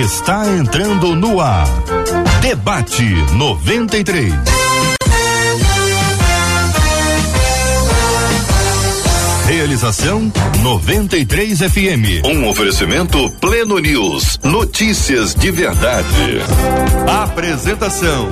está entrando no ar. Debate 93. Realização 93 FM. Um oferecimento Pleno News. Notícias de verdade. Apresentação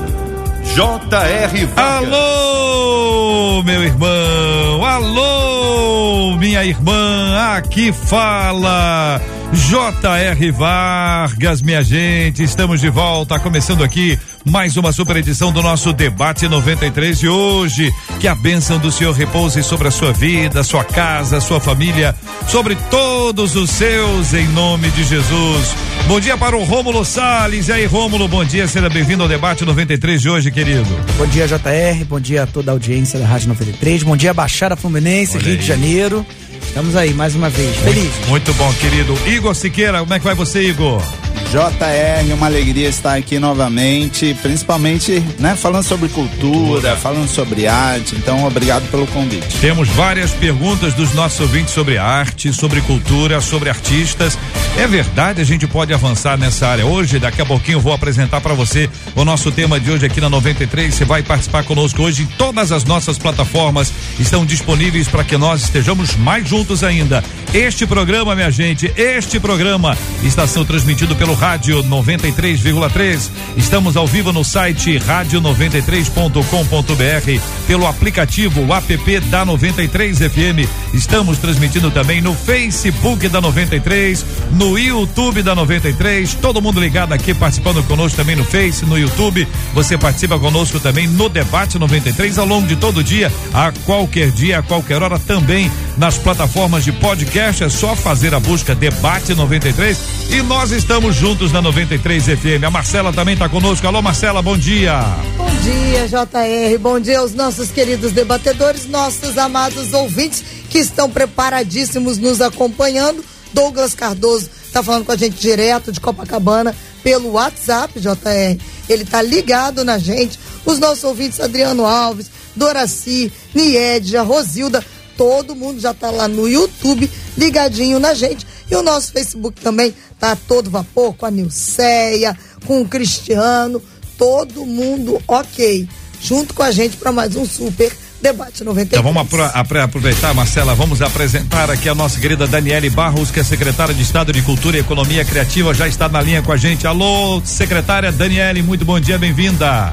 J.R. Alô, meu irmão. Alô, minha irmã. Aqui fala J.R. Vargas, minha gente, estamos de volta, começando aqui mais uma super edição do nosso debate 93 de hoje. Que a bênção do Senhor repouse sobre a sua vida, sua casa, sua família, sobre todos os seus, em nome de Jesus. Bom dia para o Rômulo Salles. E aí, Rômulo, bom dia, seja bem-vindo ao debate 93 de hoje, querido. Bom dia, JR, bom dia a toda a audiência da Rádio 93, bom dia, Baixada Fluminense, Olha Rio aí. de Janeiro. Estamos aí mais uma vez. Feliz. Muito bom, querido. Igor Siqueira, como é que vai você, Igor? JR, uma alegria estar aqui novamente, principalmente, né, falando sobre cultura, falando sobre arte. Então, obrigado pelo convite. Temos várias perguntas dos nossos ouvintes sobre arte, sobre cultura, sobre artistas. É verdade, a gente pode avançar nessa área hoje. Daqui a pouquinho eu vou apresentar para você o nosso tema de hoje aqui na 93. Você vai participar conosco hoje. Todas as nossas plataformas estão disponíveis para que nós estejamos mais juntos ainda. Este programa, minha gente, este programa está sendo transmitido pelo Rádio 93,3. Estamos ao vivo no site rádio93.com.br, pelo aplicativo app da 93 FM. Estamos transmitindo também no Facebook da 93, no YouTube da 93. Todo mundo ligado aqui participando conosco também no Face, no YouTube. Você participa conosco também no debate 93 ao longo de todo o dia, a qualquer dia, a qualquer hora também nas plataformas de podcast. É só fazer a busca debate 93 e nós estamos juntos na 93 FM. A Marcela também está conosco. Alô, Marcela, bom dia. Bom dia, JR. Bom dia aos nossos queridos debatedores, nossos amados ouvintes que estão preparadíssimos nos acompanhando. Douglas Cardoso está falando com a gente direto de Copacabana pelo WhatsApp, JR. Ele está ligado na gente. Os nossos ouvintes, Adriano Alves, Doraci, Niedja, Rosilda, todo mundo já está lá no YouTube ligadinho na gente. E o nosso Facebook também tá todo vapor com a Nilceia, com o Cristiano, todo mundo ok. Junto com a gente para mais um super debate 93. Então vamos aproveitar, Marcela, vamos apresentar aqui a nossa querida Daniele Barros, que é secretária de Estado de Cultura e Economia Criativa, já está na linha com a gente. Alô, secretária Daniele, muito bom dia, bem-vinda.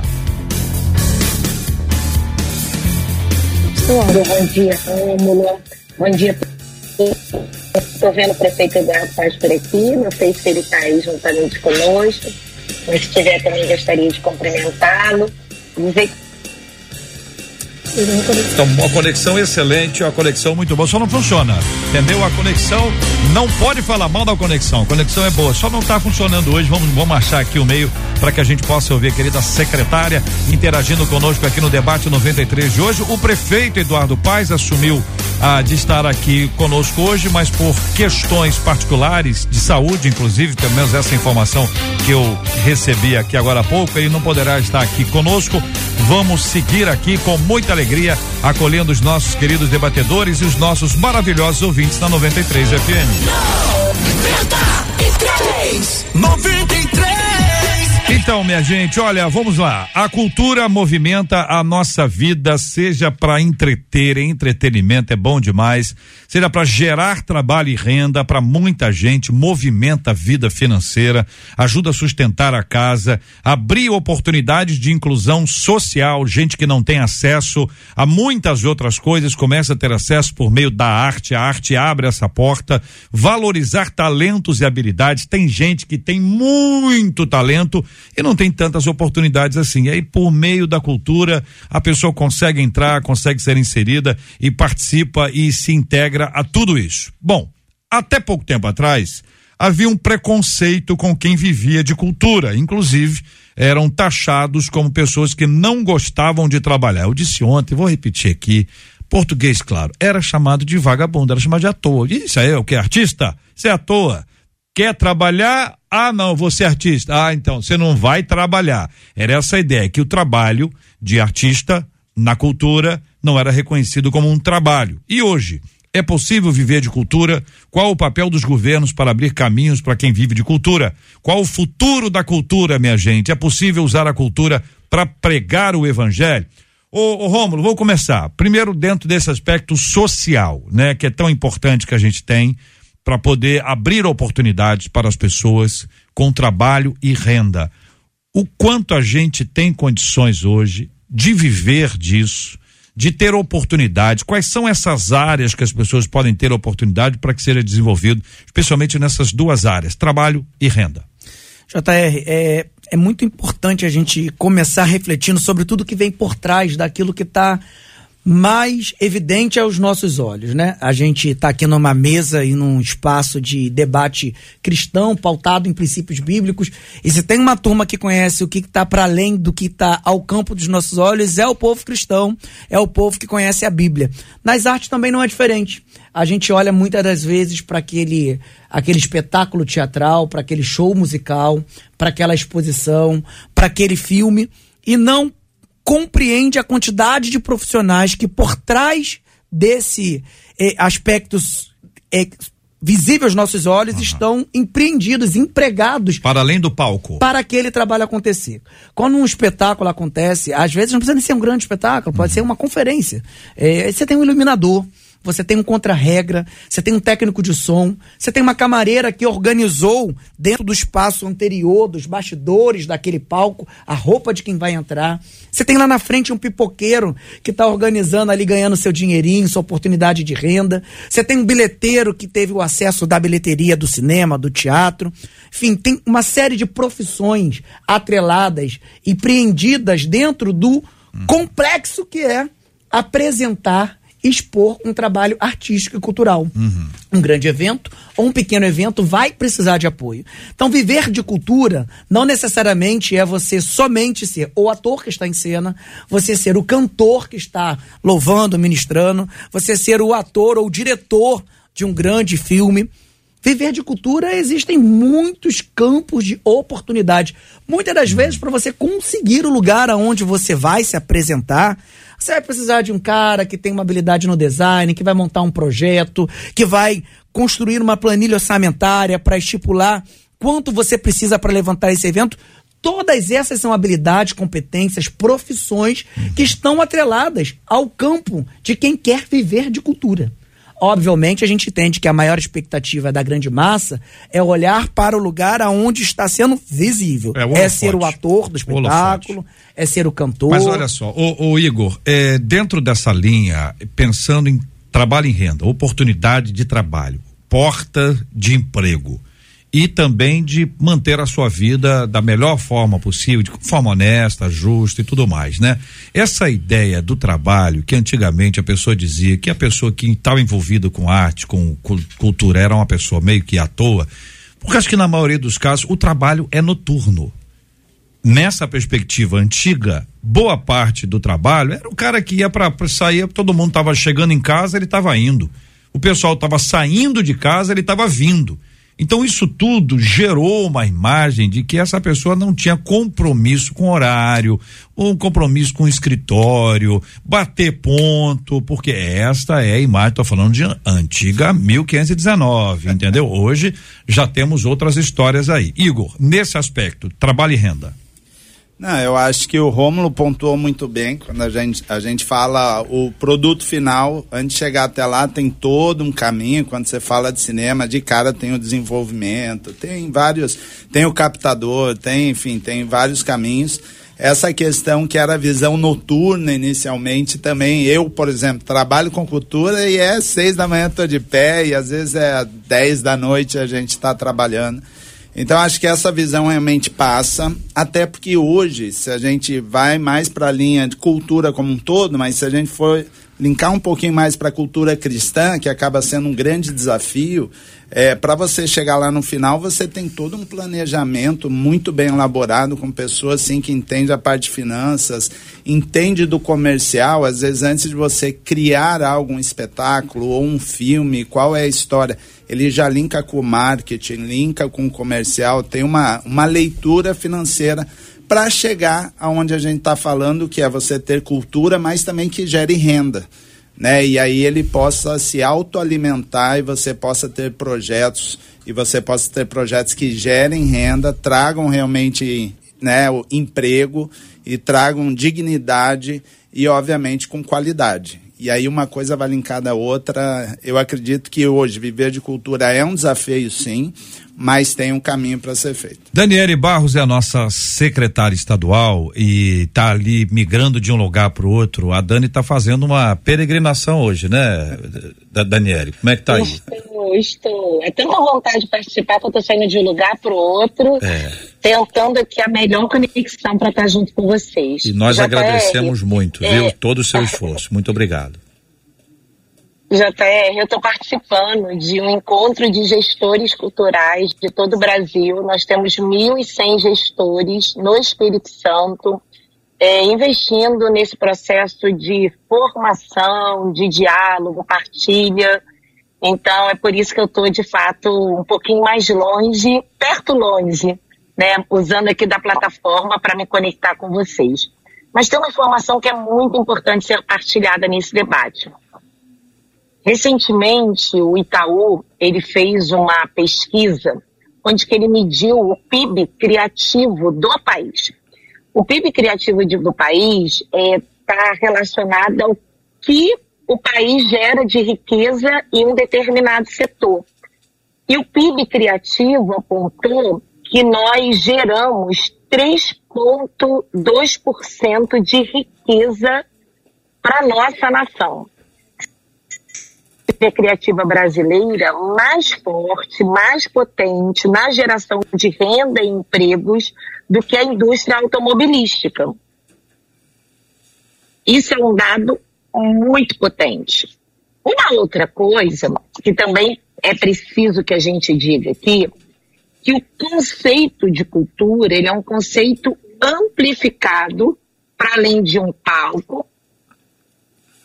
Bom dia, Rômulo. Bom dia Estou vendo o prefeito Eduardo Paz por aqui, não sei se ele está aí juntamente conosco, mas se estiver também gostaria de cumprimentá-lo, então, uma conexão excelente, uma conexão muito boa, só não funciona, entendeu? A conexão, não pode falar mal da conexão, a conexão é boa, só não está funcionando hoje, vamos, vamos achar aqui o meio para que a gente possa ouvir a querida secretária interagindo conosco aqui no debate 93 de hoje. O prefeito Eduardo Paes assumiu a de estar aqui conosco hoje, mas por questões particulares de saúde, inclusive, pelo menos essa informação que eu recebi aqui agora há pouco, ele não poderá estar aqui conosco. Vamos seguir aqui com muita alegria, acolhendo os nossos queridos debatedores e os nossos maravilhosos ouvintes na 93 FM. 93! 93! Então, minha gente, olha, vamos lá. A cultura movimenta a nossa vida, seja para entreter, entretenimento é bom demais, seja para gerar trabalho e renda para muita gente, movimenta a vida financeira, ajuda a sustentar a casa, abrir oportunidades de inclusão social, gente que não tem acesso a muitas outras coisas começa a ter acesso por meio da arte, a arte abre essa porta, valorizar talentos e habilidades. Tem gente que tem muito talento e não tem tantas oportunidades assim. E aí, por meio da cultura, a pessoa consegue entrar, consegue ser inserida e participa e se integra a tudo isso. Bom, até pouco tempo atrás, havia um preconceito com quem vivia de cultura, inclusive eram taxados como pessoas que não gostavam de trabalhar. Eu disse ontem, vou repetir aqui, português, claro, era chamado de vagabundo, era chamado de à toa. Isso aí é o que? Artista? Isso é à toa. Quer trabalhar? Ah, não, você é artista. Ah, então, você não vai trabalhar. Era essa a ideia, que o trabalho de artista na cultura não era reconhecido como um trabalho. E hoje, É possível viver de cultura? Qual o papel dos governos para abrir caminhos para quem vive de cultura? Qual o futuro da cultura, minha gente? É possível usar a cultura para pregar o evangelho? Ô, ô Rômulo, vou começar. Primeiro, dentro desse aspecto social, né, que é tão importante que a gente tem para poder abrir oportunidades para as pessoas com trabalho e renda. O quanto a gente tem condições hoje de viver disso, de ter oportunidade. Quais são essas áreas que as pessoas podem ter oportunidade para que seja desenvolvido, especialmente nessas duas áreas, trabalho e renda? JR, é, é muito importante a gente começar refletindo sobre tudo que vem por trás daquilo que está mais evidente aos nossos olhos, né? A gente está aqui numa mesa e num espaço de debate cristão, pautado em princípios bíblicos. E se tem uma turma que conhece o que está para além do que está ao campo dos nossos olhos, é o povo cristão, é o povo que conhece a Bíblia. Nas artes também não é diferente. A gente olha muitas das vezes para aquele, aquele espetáculo teatral, para aquele show musical, para aquela exposição, para aquele filme e não compreende a quantidade de profissionais que por trás desse eh, aspectos eh, visível aos nossos olhos uhum. estão empreendidos, empregados. Para além do palco. Para aquele trabalho acontecer. Quando um espetáculo acontece, às vezes não precisa nem ser um grande espetáculo, pode uhum. ser uma conferência. É, você tem um iluminador, você tem um contra-regra, você tem um técnico de som, você tem uma camareira que organizou dentro do espaço anterior, dos bastidores daquele palco, a roupa de quem vai entrar. Você tem lá na frente um pipoqueiro que está organizando ali, ganhando seu dinheirinho, sua oportunidade de renda. Você tem um bilheteiro que teve o acesso da bilheteria do cinema, do teatro. Enfim, tem uma série de profissões atreladas e preendidas dentro do complexo que é apresentar expor um trabalho artístico e cultural. Uhum. Um grande evento ou um pequeno evento vai precisar de apoio. Então, viver de cultura não necessariamente é você somente ser o ator que está em cena, você ser o cantor que está louvando, ministrando, você ser o ator ou o diretor de um grande filme. Viver de cultura existem muitos campos de oportunidade. Muitas das vezes, para você conseguir o lugar aonde você vai se apresentar, você vai precisar de um cara que tem uma habilidade no design, que vai montar um projeto, que vai construir uma planilha orçamentária para estipular quanto você precisa para levantar esse evento. Todas essas são habilidades, competências, profissões que estão atreladas ao campo de quem quer viver de cultura. Obviamente, a gente entende que a maior expectativa da grande massa é olhar para o lugar aonde está sendo visível. É, é ser o ator do espetáculo, é ser o cantor. Mas olha só, o, o Igor, é, dentro dessa linha, pensando em trabalho em renda, oportunidade de trabalho, porta de emprego e também de manter a sua vida da melhor forma possível, de forma honesta, justa e tudo mais, né? Essa ideia do trabalho que antigamente a pessoa dizia que a pessoa que estava envolvida com arte, com cultura era uma pessoa meio que à toa, porque acho que na maioria dos casos o trabalho é noturno. Nessa perspectiva antiga, boa parte do trabalho era o cara que ia para sair, todo mundo estava chegando em casa, ele estava indo. O pessoal estava saindo de casa, ele estava vindo. Então isso tudo gerou uma imagem de que essa pessoa não tinha compromisso com horário, um compromisso com o escritório, bater ponto, porque esta é a imagem, estou falando de antiga 1519, entendeu? Hoje já temos outras histórias aí. Igor, nesse aspecto, trabalho e renda. Não, eu acho que o Rômulo pontuou muito bem quando a gente, a gente fala o produto final, antes de chegar até lá tem todo um caminho, quando você fala de cinema, de cara tem o desenvolvimento, tem vários, tem o captador, tem, enfim, tem vários caminhos. Essa questão que era a visão noturna inicialmente também, eu, por exemplo, trabalho com cultura e é seis da manhã tô de pé e às vezes é dez da noite a gente está trabalhando. Então acho que essa visão realmente passa, até porque hoje, se a gente vai mais para a linha de cultura como um todo, mas se a gente for linkar um pouquinho mais para a cultura cristã, que acaba sendo um grande desafio, é, para você chegar lá no final, você tem todo um planejamento muito bem elaborado com pessoas assim que entendem a parte de finanças, entende do comercial, às vezes antes de você criar algum espetáculo ou um filme, qual é a história ele já linka com o marketing, linka com o comercial, tem uma, uma leitura financeira para chegar aonde a gente está falando, que é você ter cultura, mas também que gere renda. né? E aí ele possa se autoalimentar e você possa ter projetos e você possa ter projetos que gerem renda, tragam realmente, né, o emprego e tragam dignidade e obviamente com qualidade. E aí uma coisa vai linkada à outra. Eu acredito que hoje viver de cultura é um desafio, sim, mas tem um caminho para ser feito. Daniele Barros é a nossa secretária estadual e está ali migrando de um lugar para o outro. A Dani está fazendo uma peregrinação hoje, né, da Daniele? Como é que tá aí? Estou, estou. É tanta vontade de participar que eu estou saindo de um lugar para o outro, é. tentando aqui a melhor conexão para estar junto com vocês. E nós agradecemos muito, é, viu? Todo o seu esforço. Muito obrigado. JR, eu estou participando de um encontro de gestores culturais de todo o Brasil. Nós temos 1.100 gestores no Espírito Santo, é, investindo nesse processo de formação, de diálogo, partilha. Então, é por isso que eu estou, de fato, um pouquinho mais longe, perto longe, né, usando aqui da plataforma para me conectar com vocês. Mas tem uma informação que é muito importante ser partilhada nesse debate. Recentemente, o Itaú ele fez uma pesquisa onde que ele mediu o PIB criativo do país. O PIB criativo do país está é, tá relacionado ao que o país gera de riqueza em um determinado setor. E o PIB criativo apontou que nós geramos 3,2% de riqueza para nossa nação criativa brasileira mais forte, mais potente na geração de renda e empregos do que a indústria automobilística. Isso é um dado muito potente. Uma outra coisa que também é preciso que a gente diga aqui, que o conceito de cultura ele é um conceito amplificado para além de um palco,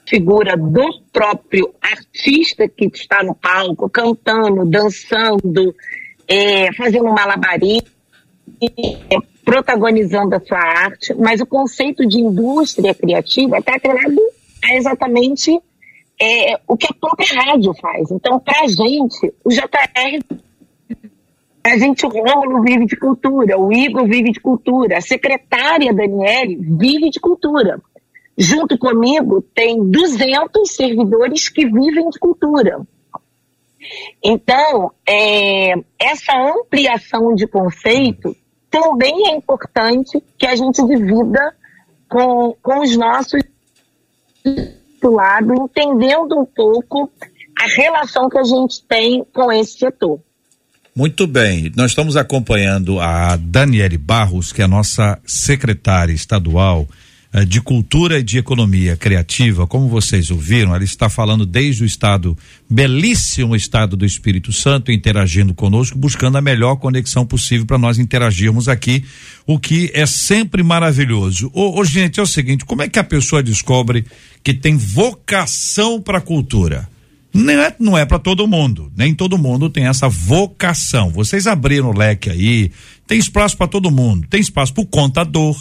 figura do próprio artista que está no palco, cantando, dançando, é, fazendo malabarismo, é, protagonizando a sua arte, mas o conceito de indústria criativa está atrelado a exatamente é, o que a própria rádio faz. Então, para a gente, o JR a gente, o Rômulo vive de cultura, o Igor vive de cultura, a secretária Daniele vive de cultura. Junto comigo tem 200 servidores que vivem de cultura. Então, é, essa ampliação de conceito também é importante que a gente divida com, com os nossos do lado, entendendo um pouco a relação que a gente tem com esse setor. Muito bem, nós estamos acompanhando a Daniele Barros, que é a nossa secretária estadual de cultura e de economia criativa, como vocês ouviram, ela está falando desde o estado, belíssimo estado do Espírito Santo, interagindo conosco, buscando a melhor conexão possível para nós interagirmos aqui, o que é sempre maravilhoso. Ô, ô, gente, é o seguinte, como é que a pessoa descobre que tem vocação para a cultura? Não é, não é para todo mundo, nem todo mundo tem essa vocação. Vocês abriram o leque aí, tem espaço para todo mundo, tem espaço para o contador,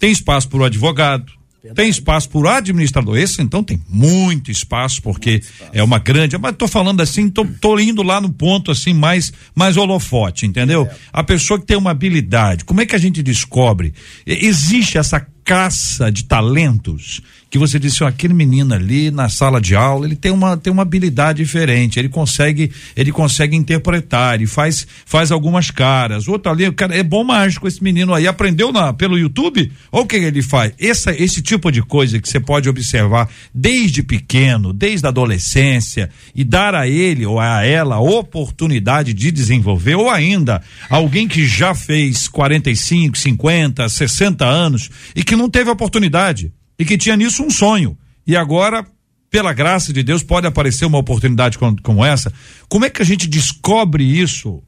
tem espaço para o advogado, Verdade. tem espaço para o administrador. Esse então tem muito espaço, porque muito espaço. é uma grande. Mas tô falando assim, tô, tô, indo lá no ponto assim, mais, mais holofote, entendeu? É. A pessoa que tem uma habilidade, como é que a gente descobre? Existe essa caça de talentos que você disse, ó, aquele menino ali na sala de aula, ele tem uma, tem uma habilidade diferente, ele consegue, ele consegue interpretar, ele faz, faz algumas caras. Outro ali, o cara é bom mágico esse menino aí, aprendeu na, pelo YouTube? Olha o que ele faz. Essa, esse tipo de coisa que você pode observar desde pequeno, desde a adolescência e dar a ele ou a ela a oportunidade de desenvolver, ou ainda alguém que já fez 45, 50, 60 anos e que não teve oportunidade e que tinha nisso um sonho. E agora, pela graça de Deus, pode aparecer uma oportunidade como, como essa. Como é que a gente descobre isso?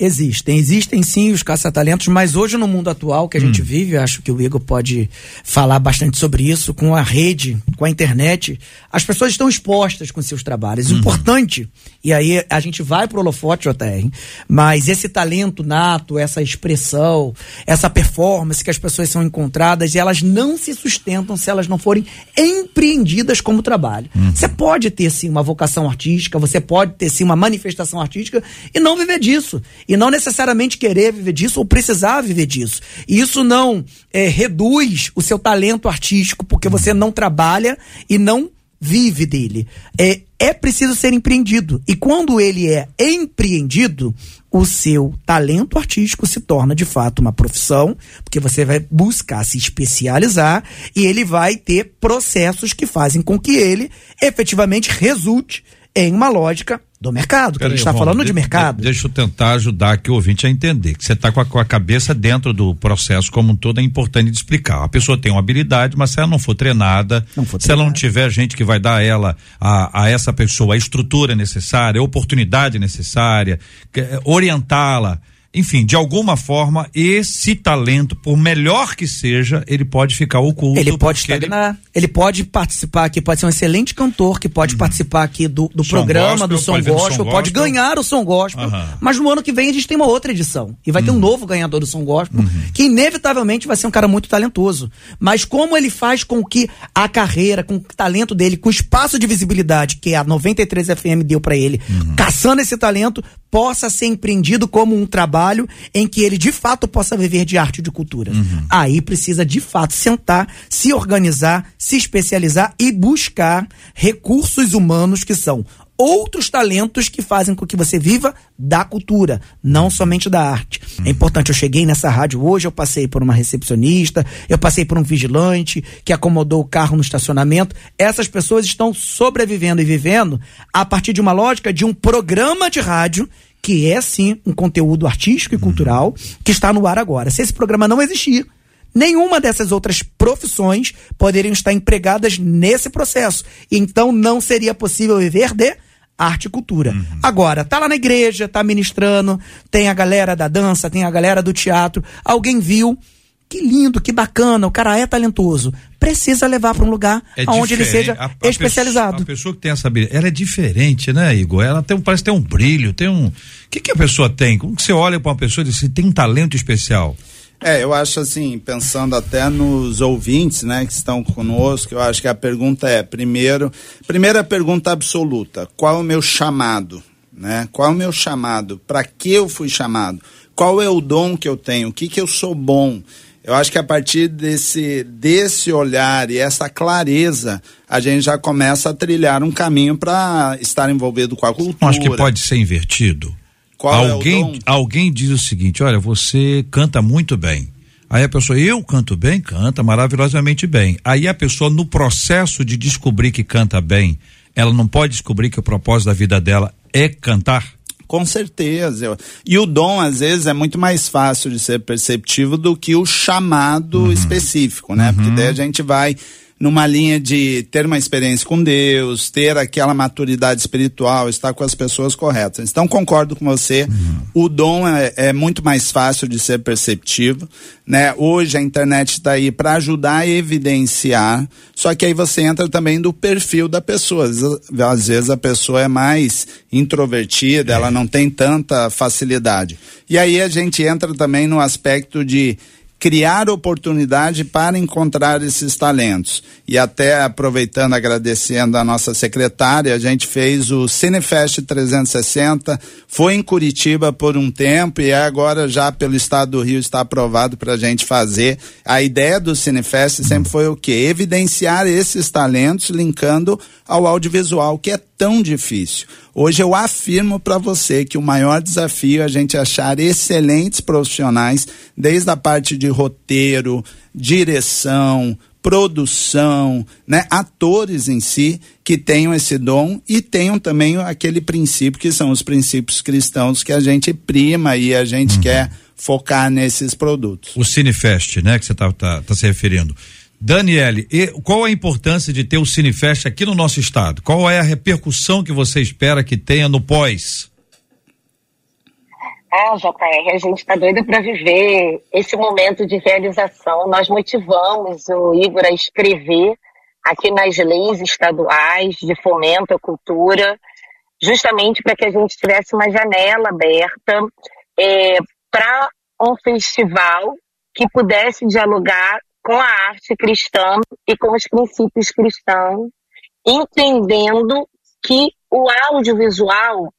Existem, existem sim os caça-talentos, mas hoje no mundo atual que a hum. gente vive, acho que o Igor pode falar bastante sobre isso, com a rede, com a internet, as pessoas estão expostas com seus trabalhos. Uhum. Importante, e aí a gente vai pro holofote, JR, mas esse talento nato, essa expressão, essa performance que as pessoas são encontradas, elas não se sustentam se elas não forem empreendidas como trabalho. Uhum. Você pode ter sim uma vocação artística, você pode ter sim uma manifestação artística e não viver disso e não necessariamente querer viver disso ou precisar viver disso. E isso não é, reduz o seu talento artístico porque você não trabalha e não vive dele. É, é preciso ser empreendido. E quando ele é empreendido, o seu talento artístico se torna de fato uma profissão, porque você vai buscar se especializar e ele vai ter processos que fazem com que ele efetivamente resulte em uma lógica do mercado, que a gente está falando de, de mercado. deixa eu tentar ajudar aqui o ouvinte a entender que você está com, com, a cabeça dentro do processo como um todo, é importante de explicar. A pessoa tem uma habilidade, mas se ela não for treinada, não for se ela não tiver gente que vai dar a ela, a, a essa pessoa, a estrutura necessária, a oportunidade necessária, orientá-la, enfim, de alguma forma, esse talento, por melhor que seja, ele pode ficar oculto. Ele pode estagnar, ele... ele... pode participar aqui, pode ser um excelente cantor, que pode uhum. participar aqui do, do programa, gospel, do som gospel, gospel, pode ganhar o som gospel, uhum. mas no ano que vem a gente tem uma outra edição, e vai uhum. ter um uhum. novo ganhador do som gospel, uhum. que inevitavelmente vai ser um cara muito talentoso. Mas como ele faz com que a carreira, com o talento dele, com o espaço de visibilidade que a 93 FM deu para ele, uhum. caçando esse talento, possa ser empreendido como um trabalho em que ele de fato possa viver de arte e de cultura. Uhum. Aí precisa de fato sentar, se organizar, se especializar e buscar recursos humanos que são outros talentos que fazem com que você viva da cultura, não somente da arte. É uhum. É importante, eu cheguei nessa rádio hoje, eu passei por uma recepcionista, eu passei por um vigilante que acomodou o carro no estacionamento. Essas pessoas estão sobrevivendo e vivendo a partir de uma lógica de um programa de rádio que é sim um conteúdo artístico e cultural que está no ar agora. Se esse programa não existir, nenhuma dessas outras profissões poderiam estar empregadas nesse processo. Então não seria possível viver de arte e cultura. Uhum. Agora, tá lá na igreja, tá ministrando, tem a galera da dança, tem a galera do teatro, alguém viu, que lindo, que bacana, o cara é talentoso. Precisa levar para um lugar é onde ele seja a, a especializado. Pessoa, a pessoa que tem essa habilidade, ela é diferente, né, Igor? Ela tem, parece ter um brilho, tem um. O que, que a pessoa tem? Como que você olha para uma pessoa e diz, tem um talento especial? É, eu acho assim, pensando até nos ouvintes, né, que estão conosco, eu acho que a pergunta é, primeiro, primeira pergunta absoluta, qual é o meu chamado, né? Qual é o meu chamado? Para que eu fui chamado? Qual é o dom que eu tenho? O que que eu sou bom? Eu acho que a partir desse, desse olhar e essa clareza, a gente já começa a trilhar um caminho para estar envolvido com a cultura. Acho que pode ser invertido. Qual é alguém, é alguém diz o seguinte: olha, você canta muito bem. Aí a pessoa, eu canto bem? Canta maravilhosamente bem. Aí a pessoa, no processo de descobrir que canta bem, ela não pode descobrir que o propósito da vida dela é cantar? Com certeza. E o dom, às vezes, é muito mais fácil de ser perceptível do que o chamado uhum. específico, né? Uhum. Porque daí a gente vai numa linha de ter uma experiência com Deus, ter aquela maturidade espiritual, estar com as pessoas corretas. Então concordo com você. Uhum. O dom é, é, muito mais fácil de ser perceptível, né? Hoje a internet está aí para ajudar a evidenciar. Só que aí você entra também do perfil da pessoa. Às vezes a pessoa é mais introvertida, é. ela não tem tanta facilidade. E aí a gente entra também no aspecto de criar oportunidade para encontrar esses talentos. E até aproveitando, agradecendo a nossa secretária, a gente fez o Cinefest 360, foi em Curitiba por um tempo e agora já pelo estado do Rio está aprovado para a gente fazer. A ideia do Cinefest sempre foi o quê? Evidenciar esses talentos linkando ao audiovisual, que é tão difícil. Hoje eu afirmo para você que o maior desafio é a gente achar excelentes profissionais, desde a parte de roteiro, direção, produção, né, atores em si que tenham esse dom e tenham também aquele princípio que são os princípios cristãos que a gente prima e a gente uhum. quer focar nesses produtos. O Cinefest, né, que você está tá, tá se referindo. Daniele, qual a importância de ter o Cinefest aqui no nosso estado? Qual é a repercussão que você espera que tenha no pós? Ah, JR, a gente está doida para viver esse momento de realização. Nós motivamos o Igor a escrever aqui nas leis estaduais de fomento à cultura, justamente para que a gente tivesse uma janela aberta é, para um festival que pudesse dialogar com a arte cristã e com os princípios cristãos, entendendo que o audiovisual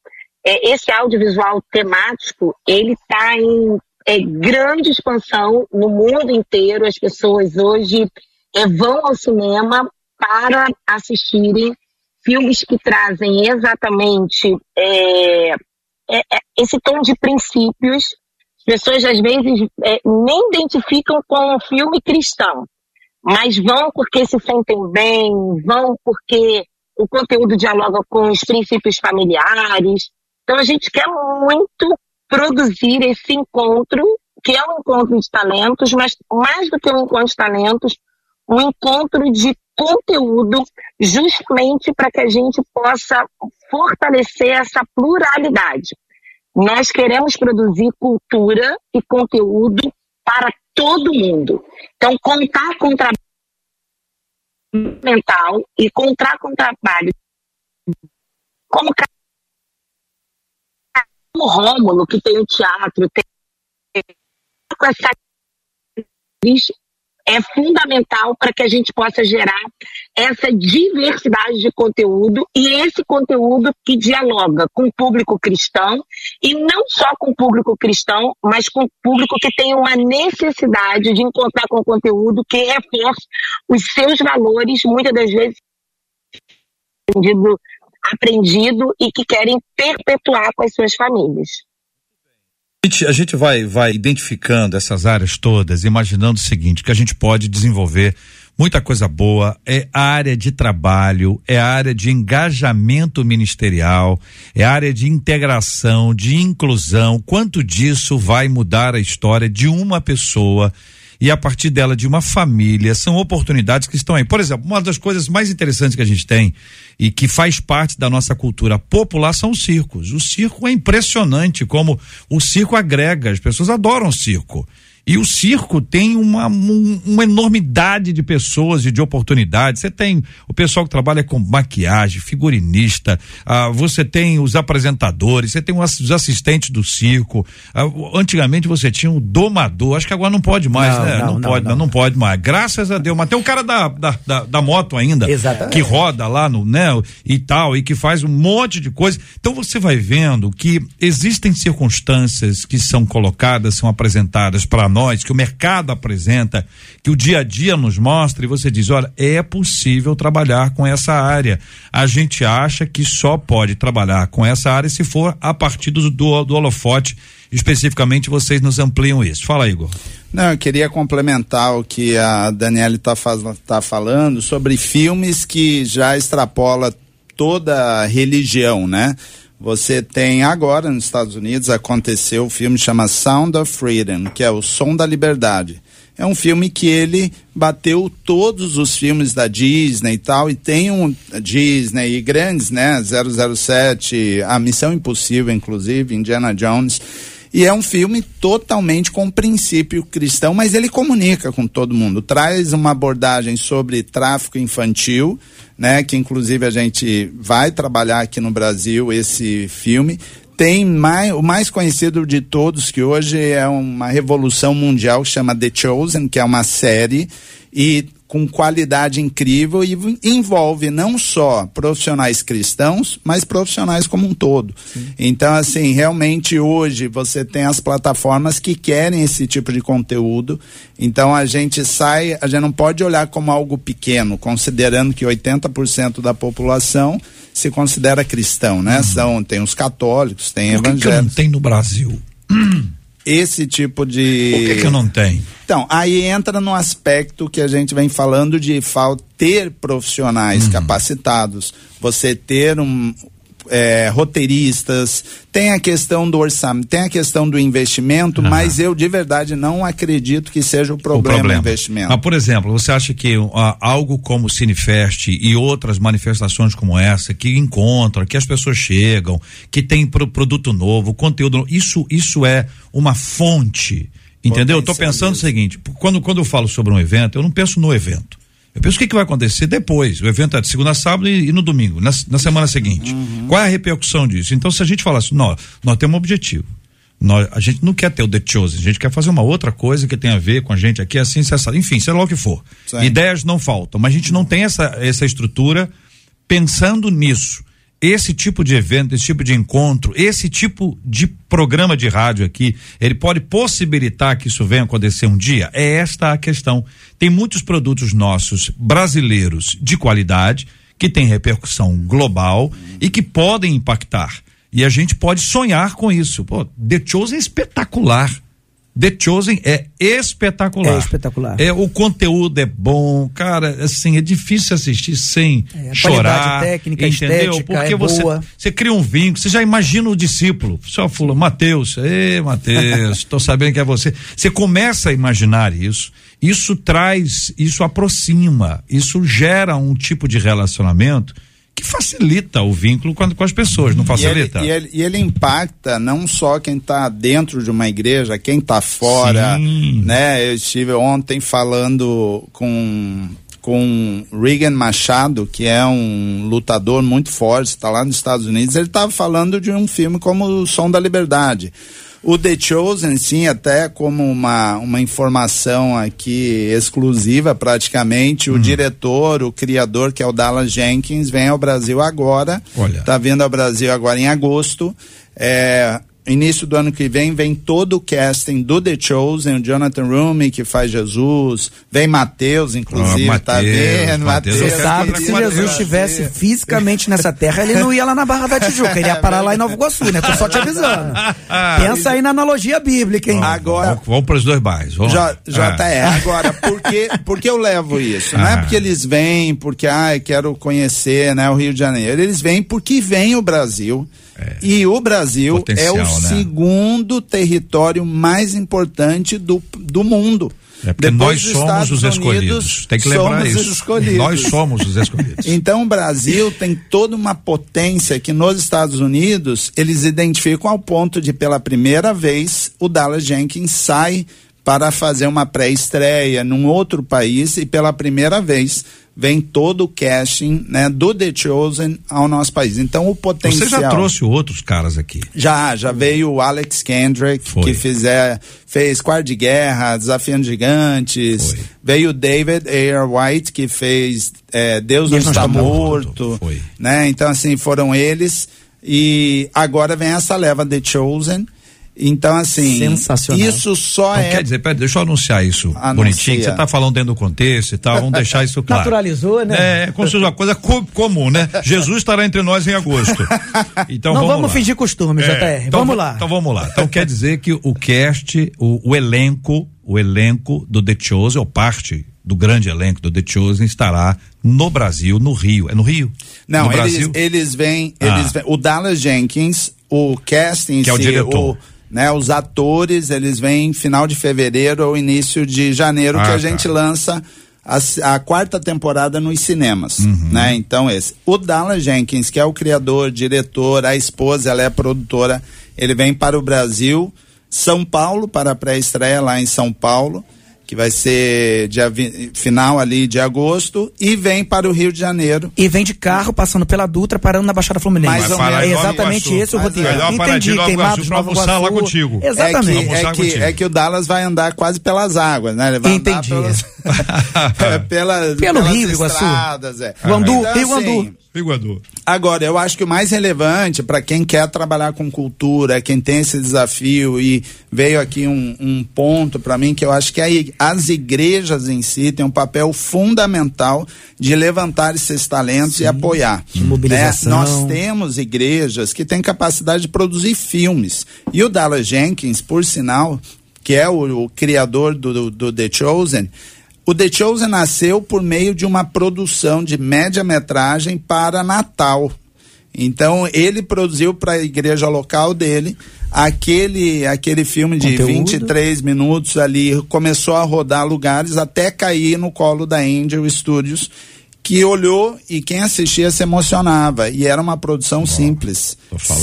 é, esse audiovisual temático, ele está em é, grande expansão no mundo inteiro. As pessoas hoje é, vão ao cinema para assistirem filmes que trazem exatamente é, esse tom de princípios. As pessoas às vezes é, nem identificam com um filme cristão, mas vão porque se sentem bem, vão porque o conteúdo dialoga com os princípios familiares, então a gente quer muito produzir esse encontro, que é um encontro de talentos, mas mais do que um encontro de talentos, um encontro de conteúdo, justamente para que a gente possa fortalecer essa pluralidade. Nós queremos produzir cultura e conteúdo para todo mundo. Então, contar com o trabalho mental e contar com trabalho como o Rômulo, que tem o teatro, tem com essa é fundamental para que a gente possa gerar essa diversidade de conteúdo e esse conteúdo que dialoga com o público cristão e não só com o público cristão, mas com o público que tem uma necessidade de encontrar com conteúdo que reforce os seus valores, muitas das vezes aprendido e que querem perpetuar com as suas famílias. A gente vai, vai identificando essas áreas todas, imaginando o seguinte, que a gente pode desenvolver muita coisa boa, é a área de trabalho, é a área de engajamento ministerial, é a área de integração, de inclusão, quanto disso vai mudar a história de uma pessoa e a partir dela de uma família, são oportunidades que estão aí. Por exemplo, uma das coisas mais interessantes que a gente tem e que faz parte da nossa cultura popular são os circos. O circo é impressionante como o circo agrega, as pessoas adoram o circo. E o circo tem uma, um, uma enormidade de pessoas e de oportunidades. Você tem o pessoal que trabalha com maquiagem, figurinista, ah, você tem os apresentadores, você tem os assistentes do circo. Ah, antigamente você tinha o domador, acho que agora não pode mais, não, né? Não, não, não pode, não, não, pode mais. Graças a Deus. Mas tem o cara da, da, da, da moto ainda, Exatamente. que roda lá no, né? E tal, e que faz um monte de coisa. Então você vai vendo que existem circunstâncias que são colocadas, são apresentadas para nós nós, que o mercado apresenta, que o dia a dia nos mostra, e você diz: olha, é possível trabalhar com essa área. A gente acha que só pode trabalhar com essa área se for a partir do, do, do holofote. Especificamente, vocês nos ampliam isso. Fala, Igor. Não, eu queria complementar o que a Daniela está tá falando sobre filmes que já extrapola toda a religião, né? Você tem agora nos Estados Unidos aconteceu o filme chama Sound of Freedom, que é o som da liberdade. É um filme que ele bateu todos os filmes da Disney e tal, e tem um Disney e grandes, né? 007, A Missão Impossível, inclusive, Indiana Jones. E é um filme totalmente com princípio cristão, mas ele comunica com todo mundo. Traz uma abordagem sobre tráfico infantil, né? Que inclusive a gente vai trabalhar aqui no Brasil esse filme. Tem mais, o mais conhecido de todos, que hoje é uma revolução mundial, chama The Chosen, que é uma série, e com qualidade incrível e envolve não só profissionais cristãos, mas profissionais como um todo. Sim. Então, assim, realmente hoje você tem as plataformas que querem esse tipo de conteúdo. Então a gente sai, a gente não pode olhar como algo pequeno, considerando que 80% da população se considera cristão, né? Uhum. São, tem os católicos, tem evangélicos. Que, que não tem no Brasil? esse tipo de. Por que, que não tem? Então, aí entra no aspecto que a gente vem falando de ter profissionais uhum. capacitados, você ter um. É, roteiristas, tem a questão do orçamento, tem a questão do investimento, mas eu de verdade não acredito que seja o problema, o problema. investimento. Mas, por exemplo, você acha que uh, algo como o Cinefest e outras manifestações como essa, que encontram, que as pessoas chegam, que tem pro, produto novo, conteúdo novo, isso, isso é uma fonte. Entendeu? Eu tô pensando o seguinte, quando, quando eu falo sobre um evento, eu não penso no evento. Eu penso o que, que vai acontecer depois. O evento é de segunda a sábado e, e no domingo, na, na, semana seguinte. Uhum. Qual é a repercussão disso? Então, se a gente falar assim, nós, nós temos um objetivo. Nós, a gente não quer ter o The Chosen, a gente quer fazer uma outra coisa que tem a ver com a gente aqui, assim, essa, enfim, seja lá o que for. Sim. Ideias não faltam, mas a gente não tem essa, essa estrutura pensando nisso esse tipo de evento, esse tipo de encontro, esse tipo de programa de rádio aqui, ele pode possibilitar que isso venha acontecer um dia? É esta a questão. Tem muitos produtos nossos brasileiros de qualidade que têm repercussão global e que podem impactar. E a gente pode sonhar com isso. Pô, The Chosen é espetacular. The Chosen é espetacular. É espetacular. É, o conteúdo é bom, cara, assim, é difícil assistir sem é, chorar. técnica, entendeu? Estética, Porque é você, boa. você cria um vínculo, você já imagina o discípulo. Só falou, Mateus, ê, Mateus, tô sabendo que é você. Você começa a imaginar isso. Isso traz, isso aproxima, isso gera um tipo de relacionamento que facilita o vínculo com, com as pessoas, não facilita? E ele, e ele, e ele impacta não só quem está dentro de uma igreja, quem está fora, Sim. né? Eu estive ontem falando com com Regan Machado, que é um lutador muito forte, está lá nos Estados Unidos, ele estava falando de um filme como O Som da Liberdade. O The Chosen, sim, até como uma, uma informação aqui exclusiva, praticamente, o hum. diretor, o criador, que é o Dallas Jenkins, vem ao Brasil agora. Olha. Tá vindo ao Brasil agora em agosto. É, início do ano que vem, vem todo o casting do The Chosen, o Jonathan Rumi, que faz Jesus, vem Mateus, inclusive, oh, tá vendo? Mateus, Você sabe que se Jesus estivesse fisicamente nessa terra, ele não ia lá na Barra da Tijuca, ele ia parar lá em Nova Iguaçu, né? Tô só te avisando. Pensa aí na analogia bíblica, hein? Agora, vamos, para os dois bairros. Vamos. Já, já ah. tá, é. Agora, por que, por que eu levo isso? Não é ah. porque eles vêm, porque, ah, quero conhecer, né, o Rio de Janeiro. Eles vêm porque vem o Brasil é. E o Brasil é o né? segundo território mais importante do, do mundo. É porque Depois nós somos os escolhidos. Tem que lembrar isso. Nós somos os escolhidos. então o Brasil tem toda uma potência que nos Estados Unidos eles identificam ao ponto de pela primeira vez o Dallas Jenkins sai para fazer uma pré-estreia num outro país e pela primeira vez vem todo o casting né, do The Chosen ao nosso país. Então o potencial. Você já trouxe outros caras aqui? Já, já veio o Alex Kendrick, Foi. que fizer, fez Quarto de Guerra, Desafiando Gigantes. Foi. Veio o David Ayer White, que fez é, Deus, Deus não está, morto. morto. Né? Então, assim, foram eles. E agora vem essa leva The Chosen então, assim, isso só então, é. Quer dizer, pera, deixa eu anunciar isso Anuncia. bonitinho. Você está falando dentro do contexto e tal, vamos deixar isso claro. Naturalizou, né? É, como se fosse uma coisa co comum, né? Jesus estará entre nós em agosto. Então, Não vamos, vamos fingir costume, é, JR. Então, vamos lá. Então vamos lá. Então quer dizer que o cast, o, o elenco, o elenco do The Chosen, ou parte do grande elenco do The Chosen estará no Brasil, no Rio. É no Rio? Não, no eles, Brasil? eles vêm, eles ah. vêm, o Dallas Jenkins, o casting, que é o diretor. O, né? Os atores, eles vêm final de fevereiro ou início de janeiro ah, que a tá. gente lança a, a, quarta temporada nos cinemas, uhum. né? Então esse. O Dallas Jenkins, que é o criador, diretor, a esposa, ela é produtora, ele vem para o Brasil, São Paulo para a pré-estreia lá em São Paulo que vai ser dia final ali de agosto, e vem para o Rio de Janeiro. E vem de carro, passando pela Dutra, parando na Baixada Fluminense. Mais ou É exatamente esse o roteiro. É. Entendi, Queimados, Nova Iguaçu. lá contigo. Exatamente. É que, é, que, é que, o Dallas vai andar quase pelas águas, né? Ele vai Entendi. Pelas, é, pela, Pelo Rio Iguaçu. Estradas, é. Guandu, então, Rio Guandu. Assim, Iguadu. Agora, eu acho que o mais relevante para quem quer trabalhar com cultura, quem tem esse desafio e veio aqui um, um ponto para mim que eu acho que aí, as igrejas em si têm um papel fundamental de levantar esses talentos Sim. e apoiar. De mobilização. Né? Nós temos igrejas que têm capacidade de produzir filmes. E o Dallas Jenkins, por sinal, que é o, o criador do, do, do The Chosen, o The Chosen nasceu por meio de uma produção de média-metragem para Natal. Então ele produziu para a igreja local dele aquele aquele filme de Conteúdo. 23 minutos ali começou a rodar lugares até cair no colo da Angel Studios que olhou e quem assistia se emocionava. E era uma produção simples.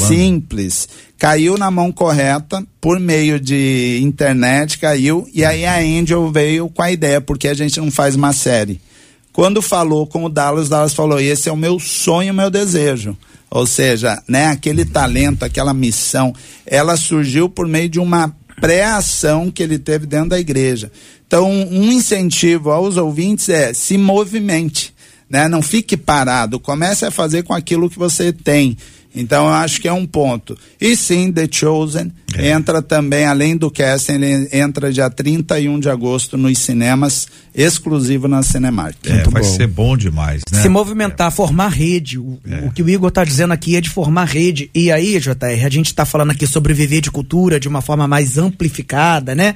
simples. Caiu na mão correta por meio de internet caiu e aí a Angel veio com a ideia porque a gente não faz uma série. Quando falou com o Dallas, Dallas falou: esse é o meu sonho, meu desejo. Ou seja, né, aquele talento, aquela missão, ela surgiu por meio de uma pré-ação que ele teve dentro da igreja. Então, um incentivo aos ouvintes é se movimente, né? Não fique parado, comece a fazer com aquilo que você tem. Então eu acho que é um ponto. E sim, The Chosen é. entra também, além do casting, ele entra dia 31 de agosto nos cinemas, exclusivo na Cinemark. É, vai bom. ser bom demais, né? Se movimentar, é. formar rede. O, é. o, que o Igor está dizendo aqui é de formar rede. E aí, JR, a gente está falando aqui sobre viver de cultura de uma forma mais amplificada, né?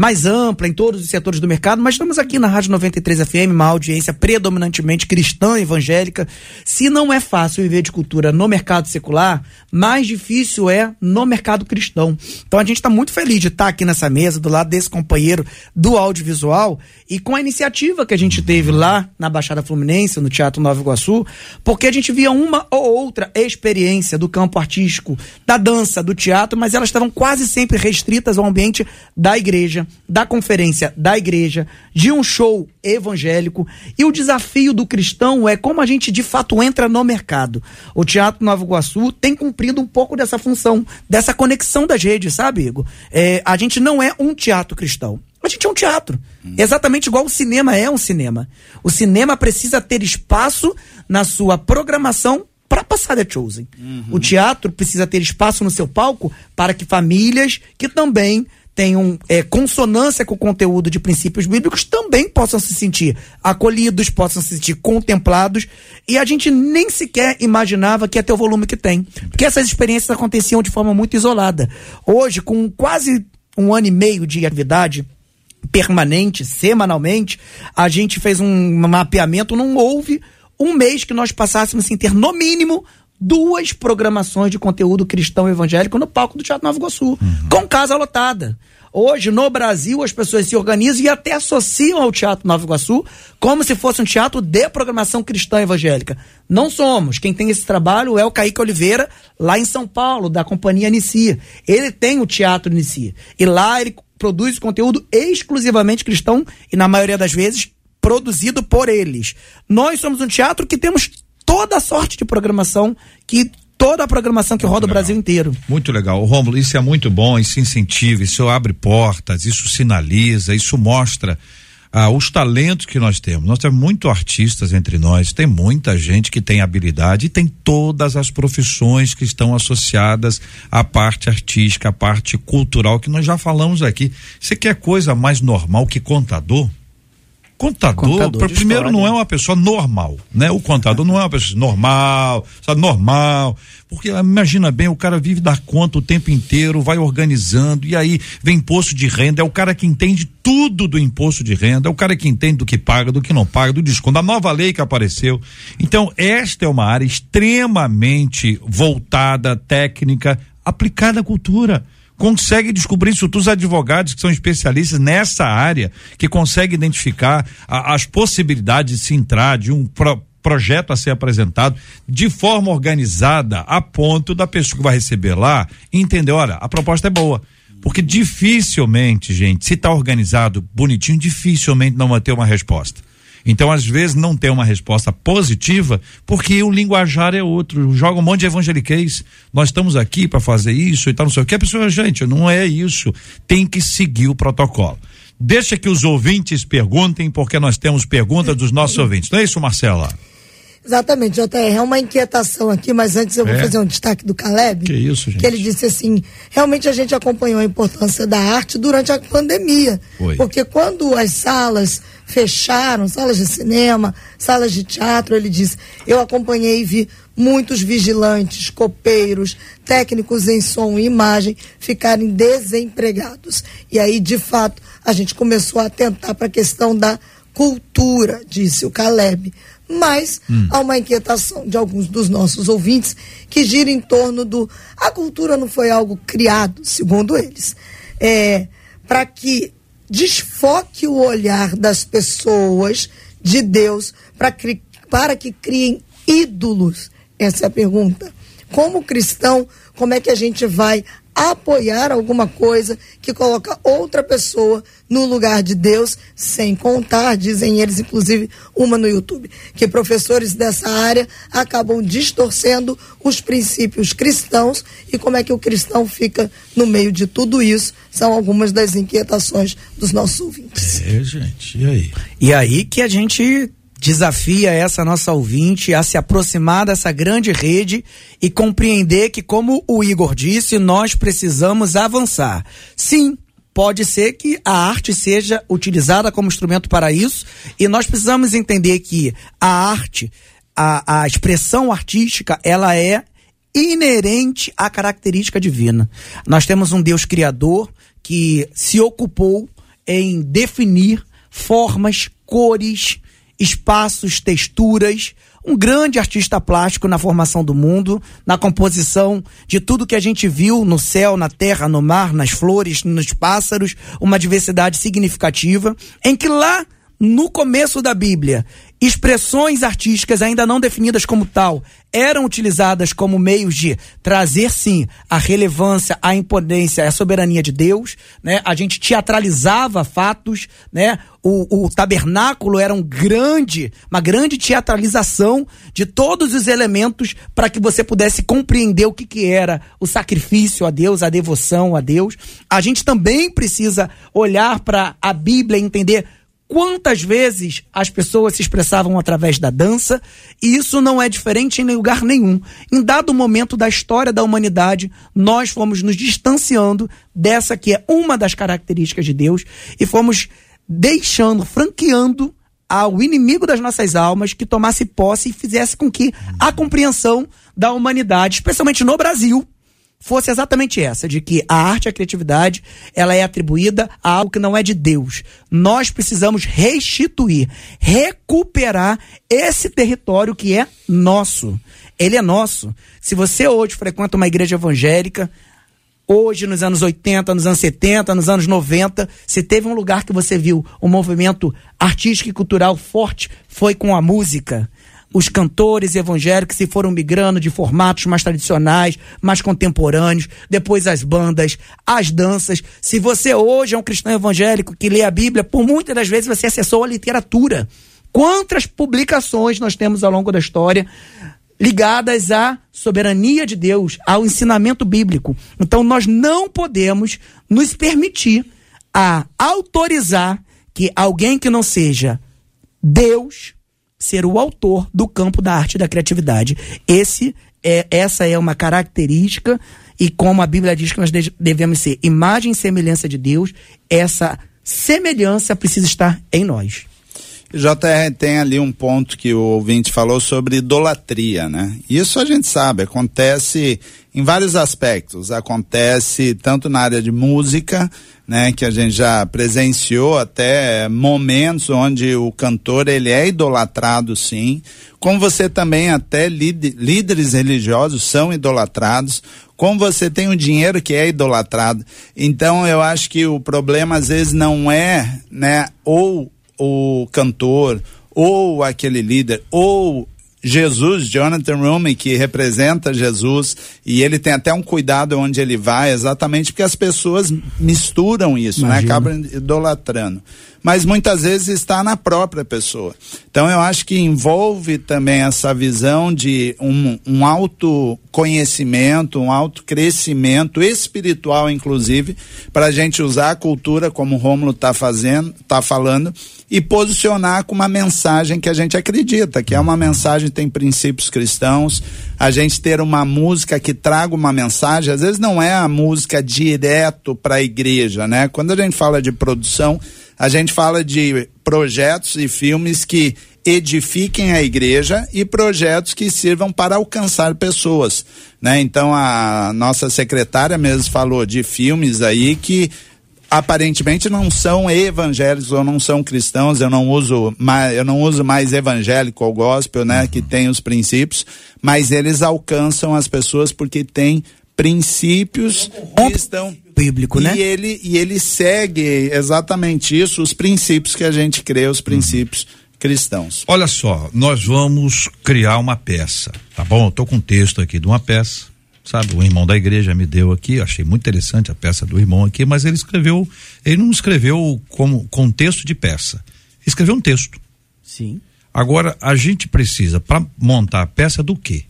mais ampla em todos os setores do mercado, mas estamos aqui na Rádio 93 FM, uma audiência predominantemente cristã evangélica. Se não é fácil viver de cultura no mercado secular, mais difícil é no mercado cristão. Então a gente está muito feliz de estar tá aqui nessa mesa, do lado desse companheiro do audiovisual e com a iniciativa que a gente teve lá na Baixada Fluminense, no Teatro Nova Iguaçu, porque a gente via uma ou outra experiência do campo artístico, da dança, do teatro, mas elas estavam quase sempre restritas ao ambiente da igreja da conferência da igreja, de um show evangélico. E o desafio do cristão é como a gente de fato entra no mercado. O Teatro Nova Iguaçu tem cumprido um pouco dessa função, dessa conexão das redes, sabe, Igor? É, a gente não é um teatro cristão. A gente é um teatro. Hum. Exatamente igual o cinema é um cinema. O cinema precisa ter espaço na sua programação para passar The Chosen. Uhum. O teatro precisa ter espaço no seu palco para que famílias que também tenham é, consonância com o conteúdo de princípios bíblicos também possam se sentir acolhidos, possam se sentir contemplados. E a gente nem sequer imaginava que ia ter o volume que tem. Porque essas experiências aconteciam de forma muito isolada. Hoje, com quase um ano e meio de atividade permanente, semanalmente, a gente fez um mapeamento, não houve um mês que nós passássemos sem ter, no mínimo, duas programações de conteúdo cristão evangélico no palco do Teatro Nova Iguaçu, uhum. com casa lotada. Hoje, no Brasil, as pessoas se organizam e até associam ao Teatro Nova Iguaçu como se fosse um teatro de programação cristã evangélica. Não somos. Quem tem esse trabalho é o Kaique Oliveira, lá em São Paulo, da companhia Inicia. Ele tem o Teatro Inicia. E lá ele produz conteúdo exclusivamente cristão e, na maioria das vezes, produzido por eles. Nós somos um teatro que temos toda a sorte de programação que toda a programação que muito roda legal. o Brasil inteiro. Muito legal. Rômulo, isso é muito bom, isso incentiva, isso abre portas, isso sinaliza, isso mostra ah, os talentos que nós temos. Nós temos muito artistas entre nós, tem muita gente que tem habilidade e tem todas as profissões que estão associadas à parte artística, à parte cultural que nós já falamos aqui. Você quer coisa mais normal que contador? Contador, contador primeiro história. não é uma pessoa normal, né? O contador não é uma pessoa normal, sabe, normal. Porque imagina bem, o cara vive dar conta o tempo inteiro, vai organizando, e aí vem imposto de renda, é o cara que entende tudo do imposto de renda, é o cara que entende do que paga, do que não paga, do desconto, da nova lei que apareceu. Então, esta é uma área extremamente voltada, técnica, aplicada à cultura consegue descobrir isso. Os advogados que são especialistas nessa área, que conseguem identificar a, as possibilidades de se entrar de um pro, projeto a ser apresentado de forma organizada, a ponto da pessoa que vai receber lá entender: olha, a proposta é boa. Porque dificilmente, gente, se está organizado bonitinho, dificilmente não vai ter uma resposta. Então, às vezes, não tem uma resposta positiva, porque o linguajar é outro. Joga um monte de evangeliquez. Nós estamos aqui para fazer isso e tal, não sei o que. A pessoa, gente, não é isso. Tem que seguir o protocolo. Deixa que os ouvintes perguntem, porque nós temos perguntas dos nossos ouvintes. Não é isso, Marcela? Exatamente, JR, é uma inquietação aqui, mas antes eu vou é? fazer um destaque do Caleb. Que isso, gente. Que ele disse assim: realmente a gente acompanhou a importância da arte durante a pandemia. Foi. Porque quando as salas fecharam, salas de cinema, salas de teatro, ele disse, eu acompanhei e vi muitos vigilantes, copeiros, técnicos em som e imagem ficarem desempregados. E aí, de fato, a gente começou a atentar para a questão da cultura, disse o Caleb Mas hum. há uma inquietação de alguns dos nossos ouvintes que gira em torno do. A cultura não foi algo criado, segundo eles, é, para que desfoque o olhar das pessoas de Deus para para que criem ídolos? Essa é a pergunta. Como cristão, como é que a gente vai apoiar alguma coisa que coloca outra pessoa no lugar de Deus, sem contar, dizem eles, inclusive uma no YouTube, que professores dessa área acabam distorcendo os princípios cristãos e como é que o cristão fica no meio de tudo isso, são algumas das inquietações dos nossos ouvintes. É, gente, e aí? E aí que a gente desafia essa nossa ouvinte a se aproximar dessa grande rede e compreender que, como o Igor disse, nós precisamos avançar. Sim, pode ser que a arte seja utilizada como instrumento para isso e nós precisamos entender que a arte, a, a expressão artística, ela é inerente à característica divina. Nós temos um Deus criador que se ocupou em definir formas, cores, espaços, texturas, um grande artista plástico na formação do mundo, na composição de tudo que a gente viu no céu, na terra, no mar, nas flores, nos pássaros, uma diversidade significativa, em que lá no começo da Bíblia, expressões artísticas ainda não definidas como tal eram utilizadas como meios de trazer sim a relevância, a imponência, a soberania de Deus, né? A gente teatralizava fatos, né? O, o tabernáculo era um grande, uma grande teatralização de todos os elementos para que você pudesse compreender o que, que era o sacrifício a Deus, a devoção a Deus. A gente também precisa olhar para a Bíblia e entender quantas vezes as pessoas se expressavam através da dança, e isso não é diferente em lugar nenhum. Em dado momento da história da humanidade, nós fomos nos distanciando dessa que é uma das características de Deus e fomos deixando, franqueando ao inimigo das nossas almas que tomasse posse e fizesse com que a compreensão da humanidade, especialmente no Brasil, fosse exatamente essa, de que a arte e a criatividade, ela é atribuída a algo que não é de Deus. Nós precisamos restituir, recuperar esse território que é nosso. Ele é nosso. Se você hoje frequenta uma igreja evangélica, hoje nos anos 80, nos anos 70, nos anos 90, se teve um lugar que você viu um movimento artístico e cultural forte, foi com a música os cantores evangélicos se foram migrando de formatos mais tradicionais, mais contemporâneos, depois as bandas, as danças. Se você hoje é um cristão evangélico que lê a Bíblia, por muitas das vezes você acessou a literatura. Quantas publicações nós temos ao longo da história ligadas à soberania de Deus, ao ensinamento bíblico. Então nós não podemos nos permitir a autorizar que alguém que não seja Deus ser o autor do campo da arte e da criatividade. Esse é, essa é uma característica e como a Bíblia diz que nós devemos ser imagem e semelhança de Deus, essa semelhança precisa estar em nós. JR tem ali um ponto que o ouvinte falou sobre idolatria, né? Isso a gente sabe, acontece em vários aspectos. Acontece tanto na área de música, né, que a gente já presenciou até momentos onde o cantor ele é idolatrado sim, como você também até líderes religiosos são idolatrados, como você tem o dinheiro que é idolatrado. Então eu acho que o problema às vezes não é, né, ou o cantor ou aquele líder ou Jesus, Jonathan Rumi, que representa Jesus, e ele tem até um cuidado onde ele vai, exatamente porque as pessoas misturam isso, né? Acabam idolatrando. Mas muitas vezes está na própria pessoa. Então eu acho que envolve também essa visão de um, um autoconhecimento, um autocrescimento espiritual, inclusive, para a gente usar a cultura, como o Rômulo está fazendo, está falando, e posicionar com uma mensagem que a gente acredita, que é uma mensagem que tem princípios cristãos, a gente ter uma música que traga uma mensagem, às vezes não é a música direto para a igreja, né? Quando a gente fala de produção, a gente fala de projetos e filmes que edifiquem a igreja e projetos que sirvam para alcançar pessoas, né? Então a nossa secretária mesmo falou de filmes aí que aparentemente não são evangélicos ou não são cristãos, eu não uso mais, eu não uso mais evangélico ou gospel, né, que tem os princípios, mas eles alcançam as pessoas porque tem princípios que estão bíblico, e né? ele e ele segue exatamente isso, os princípios que a gente crê, os princípios cristãos. Olha só, nós vamos criar uma peça, tá bom? Eu tô com um texto aqui de uma peça, sabe? O irmão da igreja me deu aqui, achei muito interessante a peça do irmão aqui, mas ele escreveu, ele não escreveu como contexto de peça. Escreveu um texto. Sim. Agora, a gente precisa, para montar a peça do quê?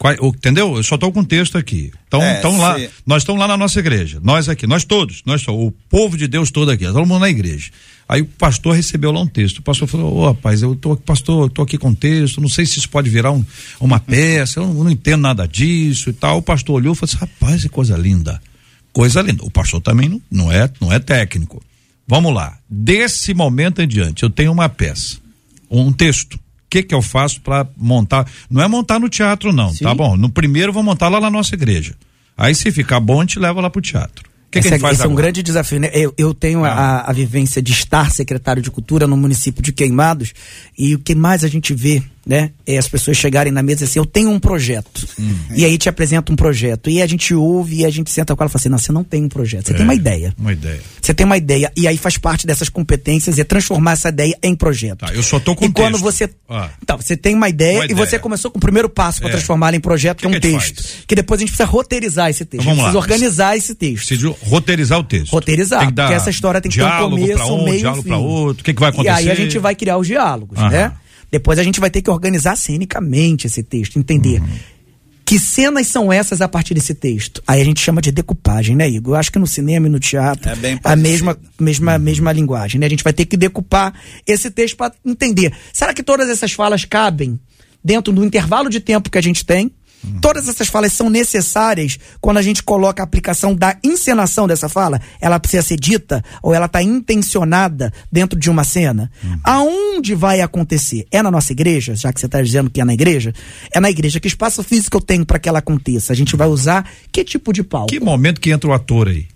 Qual, entendeu? Eu só estou com o texto aqui. Então, É, então lá, nós estamos lá na nossa igreja. Nós aqui, nós todos, nós só, o povo de Deus todo aqui, todo mundo na igreja. Aí o pastor recebeu lá um texto. O pastor falou: Ô rapaz, eu tô, pastor, eu tô aqui com texto, não sei se isso pode virar um- uma peça, eu não, não entendo nada disso e tal. O pastor olhou e falou assim: rapaz, que coisa linda. Coisa linda. O pastor também não, não, é, não é técnico. Vamos lá. Desse momento em diante, eu tenho uma peça, um texto. O que que eu faço para montar? Não é montar no teatro, não, tá bom? No primeiro vou montar lá na nossa igreja. Aí se ficar bom, a gente leva lá pro teatro. O que, que esse, gente faz esse é um grande desafio, né? Eu, eu tenho Ah. a, a vivência de estar secretário de cultura no município de Queimados e o que mais a gente vê, né? É as pessoas chegarem na mesa e assim, eu tenho um projeto. Hum. E aí te apresenta um projeto. E a gente ouve e a gente senta com ela e fala assim, não, você não tem um projeto, você É, tem uma ideia. Uma ideia. Você tem uma ideia e aí faz parte dessas competências é transformar essa ideia em projeto. Tá, eu só tô com E quando texto. você Ah. Então, você tem uma ideia, Uma e ideia. você começou com o primeiro passo para É. transformá-la em projeto, que, Que é um que texto. faz? Que depois a gente precisa roteirizar esse texto. Então, vamos a gente lá. precisa organizar esse texto. Preciso roteirizar o texto. Roteirizar, Tem que dar porque essa história tem que ter um começo, pra um, um meio e diálogo para outro. O que, que vai E acontecer? aí a gente vai criar os diálogos, Aham. né? Depois a gente vai ter que organizar cenicamente esse texto, entender. Uhum. Que cenas são essas a partir desse texto? Aí a gente chama de decupagem, né, Igor? Eu acho que no cinema e no teatro É a mesma, mesma, mesma linguagem, né? A gente vai ter que decupar esse texto para entender. Será que todas essas falas cabem dentro do intervalo de tempo que a gente tem? Todas essas falas são necessárias quando a gente coloca a aplicação da encenação dessa fala? Ela precisa ser dita ou ela está intencionada dentro de uma cena? Aonde vai acontecer? É na nossa igreja, já que você está dizendo que é na igreja? É na igreja. Que espaço físico eu tenho para que ela aconteça? A gente vai usar que tipo de palco? Que momento que entra o ator aí?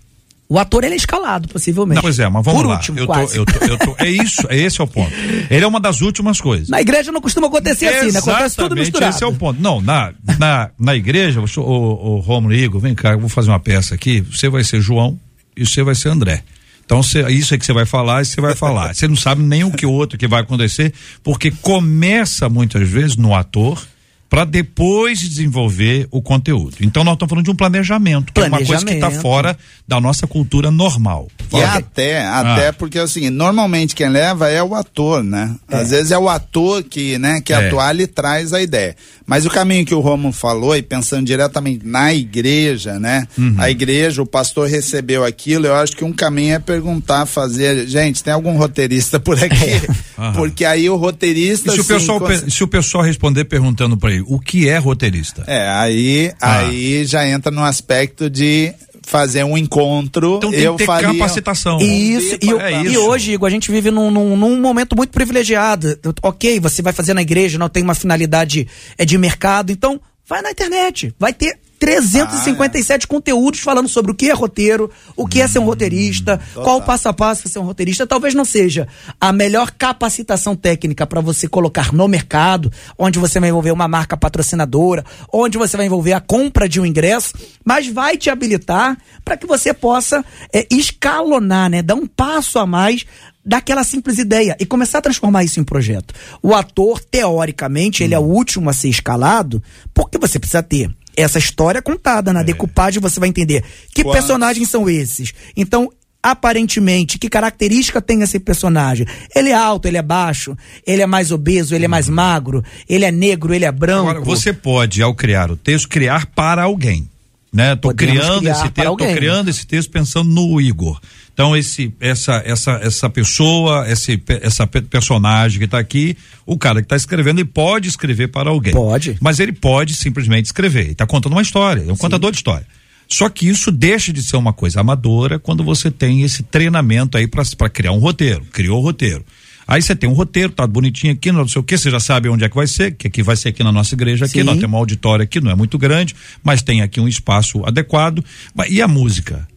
O ator ele é escalado, possivelmente. Não, pois é, mas vamos Por lá. último, eu tô, eu tô, eu tô, é isso, é esse é o ponto. Ele é uma das últimas coisas. Na igreja não costuma acontecer assim, né? Acontece tudo misturado. Esse é o ponto. Não, na, na, na igreja, o, o, o Romulo e Igor, vem cá, eu vou fazer uma peça aqui. Você vai ser João e você vai ser André. Então, cê, isso é que você vai falar e você vai falar. Você não sabe nem o que o outro que vai acontecer, porque começa muitas vezes no ator para depois desenvolver o conteúdo. Então, nós estamos falando de um planejamento, que é uma coisa que está Planejamento. fora da nossa cultura normal. E até, até Ah. porque assim, normalmente quem leva é o ator, né? Às vezes é o ator que, né, que É. atuar e traz a ideia. Mas o caminho que o Romulo falou, e pensando diretamente na igreja, né? Uhum. A igreja, o pastor recebeu aquilo, eu acho que um caminho é perguntar, fazer, gente, tem algum roteirista por aqui? Aham. Porque aí o E roteirista se o, assim, pessoal, cons- se o pessoal responder perguntando para o que é roteirista? É, aí, Ah. aí já entra no aspecto de fazer um encontro. Então tem eu que ter faria... capacitação. Isso, e, É e isso. hoje, Igor, a gente vive num, num, num momento muito privilegiado. Ok, você vai fazer na igreja, não tem uma finalidade é, de mercado, então vai na internet. Vai ter 357 conteúdos falando sobre o que é roteiro, o que é ser um roteirista, qual o passo a passo para ser um roteirista. Talvez não seja a melhor capacitação técnica para você colocar no mercado, onde você vai envolver uma marca patrocinadora, onde você vai envolver a compra de um ingresso, mas vai te habilitar para que você possa é, escalonar, né, dar um passo a mais daquela simples ideia e começar a transformar isso em projeto. O ator, teoricamente, ele é o último a ser escalado, porque você precisa ter essa história contada na decupagem, você vai entender que Quantos? personagens são esses. Então, aparentemente, que característica tem esse personagem? Ele é alto, ele é baixo, ele é mais obeso, ele é mais magro, ele é negro, ele é branco. Agora, você pode, ao criar o texto, criar para alguém. Né? Tô Podemos criando esse texto, tô criando esse texto pensando no Igor. Então esse essa essa essa pessoa, esse essa pe- personagem que está aqui, o cara que está escrevendo, ele pode escrever para alguém. Pode. Mas ele pode simplesmente escrever. Ele está contando uma história, é um contador de história. Só que isso deixa de ser uma coisa amadora quando você tem esse treinamento aí para criar um roteiro. Criou o roteiro. Aí você tem um roteiro, tá bonitinho aqui, não sei o que, você já sabe onde é que vai ser, que aqui vai ser aqui na nossa igreja aqui, Sim. nós temos um auditório aqui, não é muito grande, mas tem aqui um espaço adequado. E a música?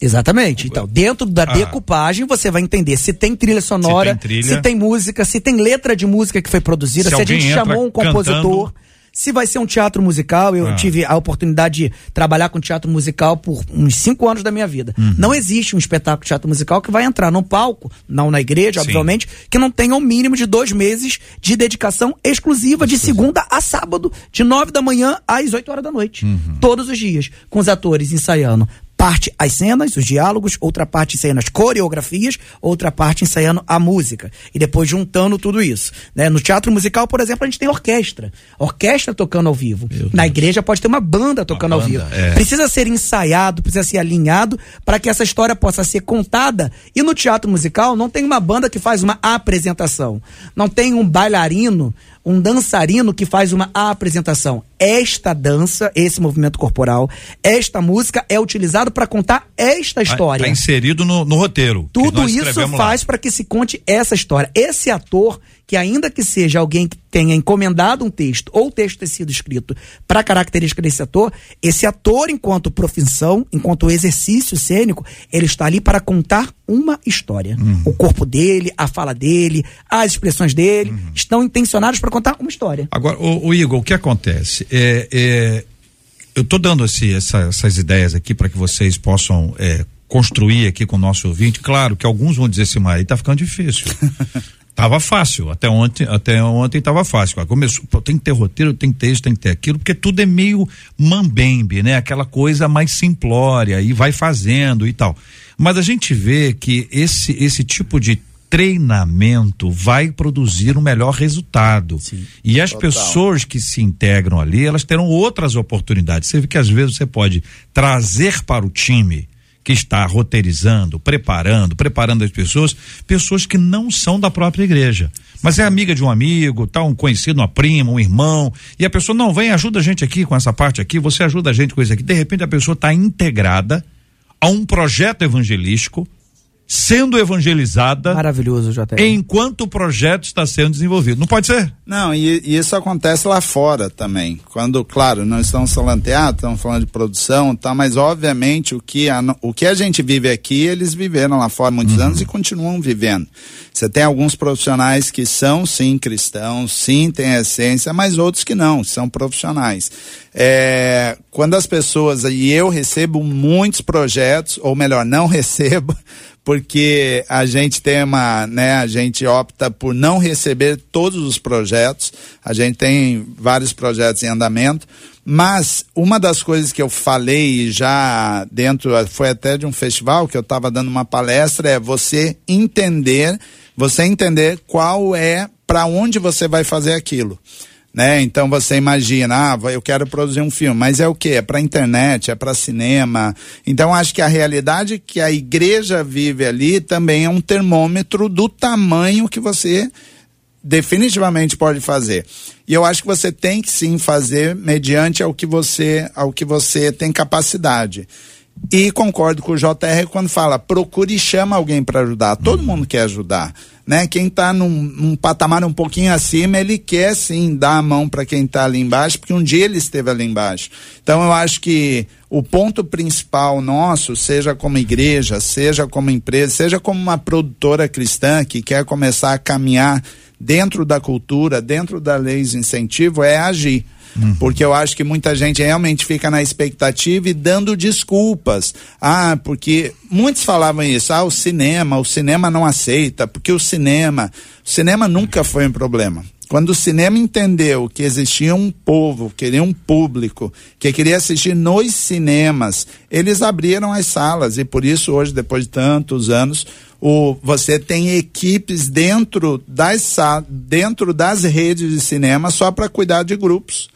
Exatamente. Então, dentro da ah. decupagem, você vai entender se tem trilha sonora, se tem, trilha. se tem música, se tem letra de música que foi produzida, se, se a gente chamou um compositor. Cantando se vai ser um teatro musical, eu ah. tive a oportunidade de trabalhar com teatro musical por uns cinco anos da minha vida. Uhum. Não existe um espetáculo de teatro musical que vai entrar no palco, não na igreja, Sim. obviamente, que não tenha um mínimo de dois meses de dedicação exclusiva de segunda a sábado, de nove da manhã às oito horas da noite. Uhum. Todos os dias, com os atores ensaiando parte as cenas, os diálogos, outra parte ensaiando as coreografias, outra parte ensaiando a música. E depois juntando tudo isso. Né? No teatro musical, por exemplo, a gente tem orquestra. Orquestra tocando ao vivo. Na igreja pode ter uma banda tocando uma banda, ao vivo. É. Precisa ser ensaiado, precisa ser alinhado para que essa história possa ser contada. E no teatro musical não tem uma banda que faz uma apresentação. Não tem um bailarino um dançarino que faz uma apresentação. Esta dança, esse movimento corporal, esta música é utilizado para contar esta história. Está inserido no, no roteiro. Tudo isso faz para que se conte essa história. Esse ator que ainda que seja alguém que tenha encomendado um texto ou o texto ter sido escrito para característica desse ator, esse ator, enquanto profissão, enquanto exercício cênico, ele está ali para contar uma história. Uhum. O corpo dele, a fala dele, as expressões dele uhum. estão intencionados para contar uma história. Agora, o, o, Igor, o que acontece? É, é eu estou dando esse, essa, essas ideias aqui para que vocês possam é, construir aqui com o nosso ouvinte. Claro que alguns vão dizer assim, mas aí tá ficando difícil. Tava fácil, até ontem, até ontem tava fácil. Começou, pô, tem que ter roteiro, tem que ter isso, tem que ter aquilo, porque tudo é meio mambembe, né? Aquela coisa mais simplória e vai fazendo e tal. Mas a gente vê que esse esse tipo de treinamento vai produzir um melhor resultado. Sim, e as total. pessoas que se integram ali, elas terão outras oportunidades. Você vê que às vezes você pode trazer para o time que está roteirizando, preparando, preparando as pessoas, pessoas que não são da própria igreja. Mas é amiga de um amigo, tá um conhecido, uma prima, um irmão, e a pessoa não vem, ajuda a gente aqui com essa parte aqui, você ajuda a gente com isso aqui. De repente a pessoa está integrada a um projeto evangelístico sendo evangelizada. Maravilhoso, JR. Enquanto o projeto está sendo desenvolvido. Não pode ser? Não, e, e isso acontece lá fora também. Quando, claro, não estamos falando de teatro, estamos falando de produção, tá, mas obviamente o que, a, o que a gente vive aqui, eles viveram lá fora muitos uhum. anos e continuam vivendo. Você tem alguns profissionais que são sim cristãos, sim têm essência, mas outros que não, são profissionais. É, quando as pessoas, e eu recebo muitos projetos, ou melhor, não recebo, porque a gente tem uma, né, a gente opta por não receber todos os projetos, a gente tem vários projetos em andamento, mas uma das coisas que eu falei já dentro, foi até de um festival que eu estava dando uma palestra, é você entender, você entender qual é, para onde você vai fazer aquilo né? Então você imagina, ah, eu quero produzir um filme, mas é o que? É para internet, é para cinema. Então acho que a realidade que a igreja vive ali também é um termômetro do tamanho que você definitivamente pode fazer. E eu acho que você tem que sim fazer mediante ao que você, ao que você tem capacidade. E concordo com o JR quando fala, procure e chama alguém para ajudar. Todo mundo quer ajudar né? Quem está num, num, patamar um pouquinho acima, ele quer sim dar a mão para quem está ali embaixo, porque um dia ele esteve ali embaixo. Então eu acho que o ponto principal nosso, seja como igreja, seja como empresa, seja como uma produtora cristã que quer começar a caminhar dentro da cultura, dentro da lei de incentivo, é agir. Uhum. Porque eu acho que muita gente realmente fica na expectativa e dando desculpas. Ah, porque muitos falavam isso, ah, o cinema, o cinema não aceita, porque o cinema, o cinema nunca foi um problema. Quando o cinema entendeu que existia um povo, queria um público, que queria assistir nos cinemas, eles abriram as salas e por isso hoje, depois de tantos anos, o, você tem equipes dentro das, dentro das redes de cinema só para cuidar de grupos.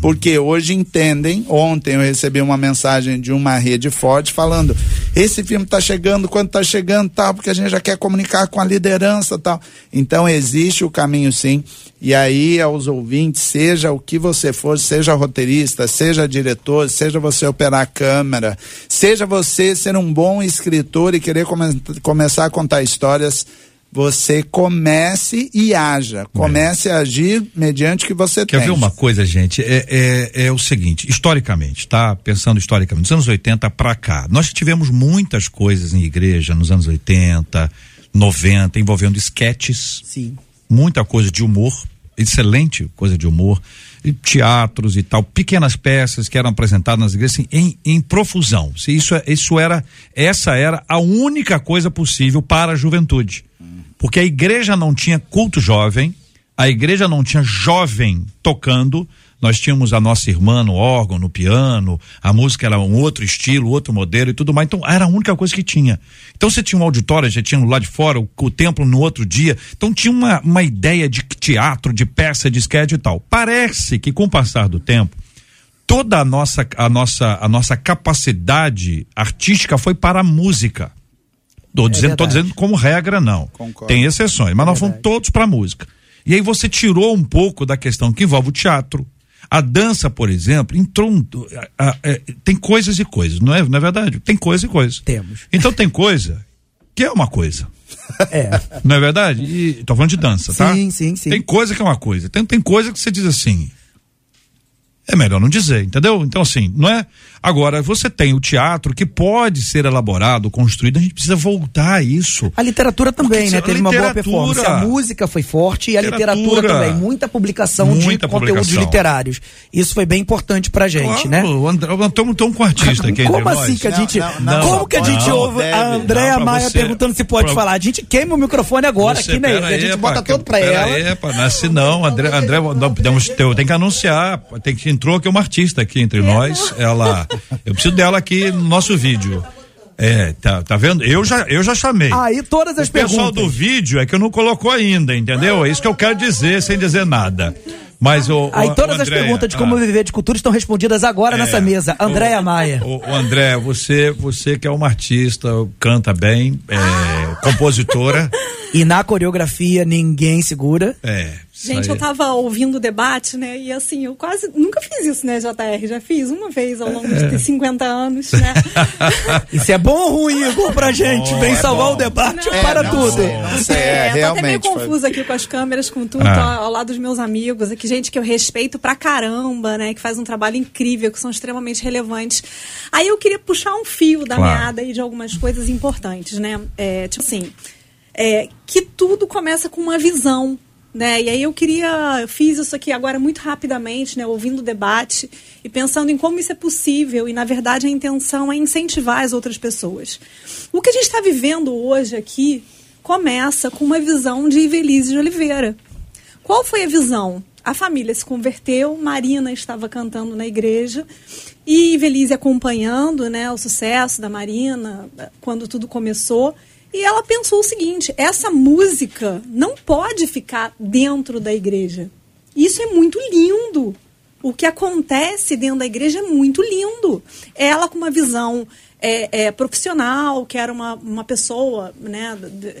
Porque hoje entendem, ontem eu recebi uma mensagem de uma rede forte falando, esse filme está chegando, quando está chegando, tal, porque a gente já quer comunicar com a liderança, tal. Então existe o caminho sim. E aí aos ouvintes, seja o que você for, seja roteirista, seja diretor, seja você operar a câmera, seja você ser um bom escritor e querer come começar a contar histórias, você comece e haja. Comece é. a agir mediante o que você Quer tem. Quer ver uma coisa, gente? É, é, é, o seguinte, historicamente, tá? Pensando historicamente, nos anos 80 para cá, nós tivemos muitas coisas em igreja nos anos 80, 90, envolvendo esquetes. Sim. Muita coisa de humor, excelente coisa de humor, e teatros e tal, pequenas peças que eram apresentadas nas igrejas assim, em, em profusão. Se isso, é, isso era, essa era a única coisa possível para a juventude porque a igreja não tinha culto jovem, a igreja não tinha jovem tocando, nós tínhamos a nossa irmã no órgão, no piano, a música era um outro estilo, outro modelo e tudo mais. Então era a única coisa que tinha. Então você tinha um auditório, já tinha lá de fora, o, o templo no outro dia. Então tinha uma, uma ideia de teatro, de peça, de sketch e tal. Parece que com o passar do tempo, toda a nossa, a nossa, a nossa capacidade artística foi para a música. Tô, é dizendo, tô dizendo como regra, não. Concordo. Tem exceções, mas é nós fomos todos para música. E aí você tirou um pouco da questão que envolve o teatro. A dança, por exemplo, entrou. Um, a, a, a, é, tem coisas e coisas, não é, não é verdade? Tem coisa e coisa. Temos. Então tem coisa que é uma coisa. É. Não é verdade? E tô falando de dança, tá? Sim, sim, sim. Tem coisa que é uma coisa. Tem, tem coisa que você diz assim. É melhor não dizer, entendeu? Então, assim, não é. Agora, você tem o teatro que pode ser elaborado, construído, a gente precisa voltar a isso. A literatura também, Porque, né? Teve uma boa performance. A música foi forte e a literatura, também. Muita publicação Muita de conteúdos literários. Isso foi bem importante pra gente, claro, né? Estamos tão com artista aqui. Como assim nós? que a gente. Não, não, como não, que a gente ouve deve, a Andréa Maia você, perguntando se pode pra, falar? A gente queima o microfone agora você, aqui, né? A gente bota todo pra ela. É, não é assim não, André, André, não, podemos, tem que anunciar, tem que entrou aqui uma artista aqui entre nós. Ela, eu preciso dela aqui no nosso vídeo. É, tá, tá vendo? Eu já, eu já chamei. Aí todas as o perguntas. O pessoal do vídeo é que eu não colocou ainda, entendeu? É isso que eu quero dizer sem dizer nada. Mas o. Aí todas o as perguntas de como ah, viver de cultura estão respondidas agora é, nessa mesa. Andréia Maia. O, o, André, você, você que é uma artista, canta bem, é, compositora. E na coreografia ninguém segura. É. Gente, eu tava ouvindo o debate, né? E assim, eu quase nunca fiz isso, né, JR? Já fiz uma vez ao longo de 50 anos, né? isso é bom ou ruim, Igor, pra gente? Bom, Vem é salvar bom. o debate não, para não, tudo. Não, é, é, tô até meio confusa aqui com as câmeras, com tudo, ah. ao, ao lado dos meus amigos, aqui, gente que eu respeito pra caramba, né? Que faz um trabalho incrível, que são extremamente relevantes. Aí eu queria puxar um fio da claro. meada aí de algumas coisas importantes, né? É, tipo assim é, que tudo começa com uma visão. Né? E aí eu queria, eu fiz isso aqui agora muito rapidamente, né? ouvindo o debate e pensando em como isso é possível. E na verdade a intenção é incentivar as outras pessoas. O que a gente está vivendo hoje aqui começa com uma visão de Ivelise de Oliveira. Qual foi a visão? A família se converteu, Marina estava cantando na igreja e Ivelise acompanhando né, o sucesso da Marina quando tudo começou. E ela pensou o seguinte: essa música não pode ficar dentro da igreja. Isso é muito lindo. O que acontece dentro da igreja é muito lindo. Ela com uma visão é, é, profissional, que era uma, uma pessoa, né?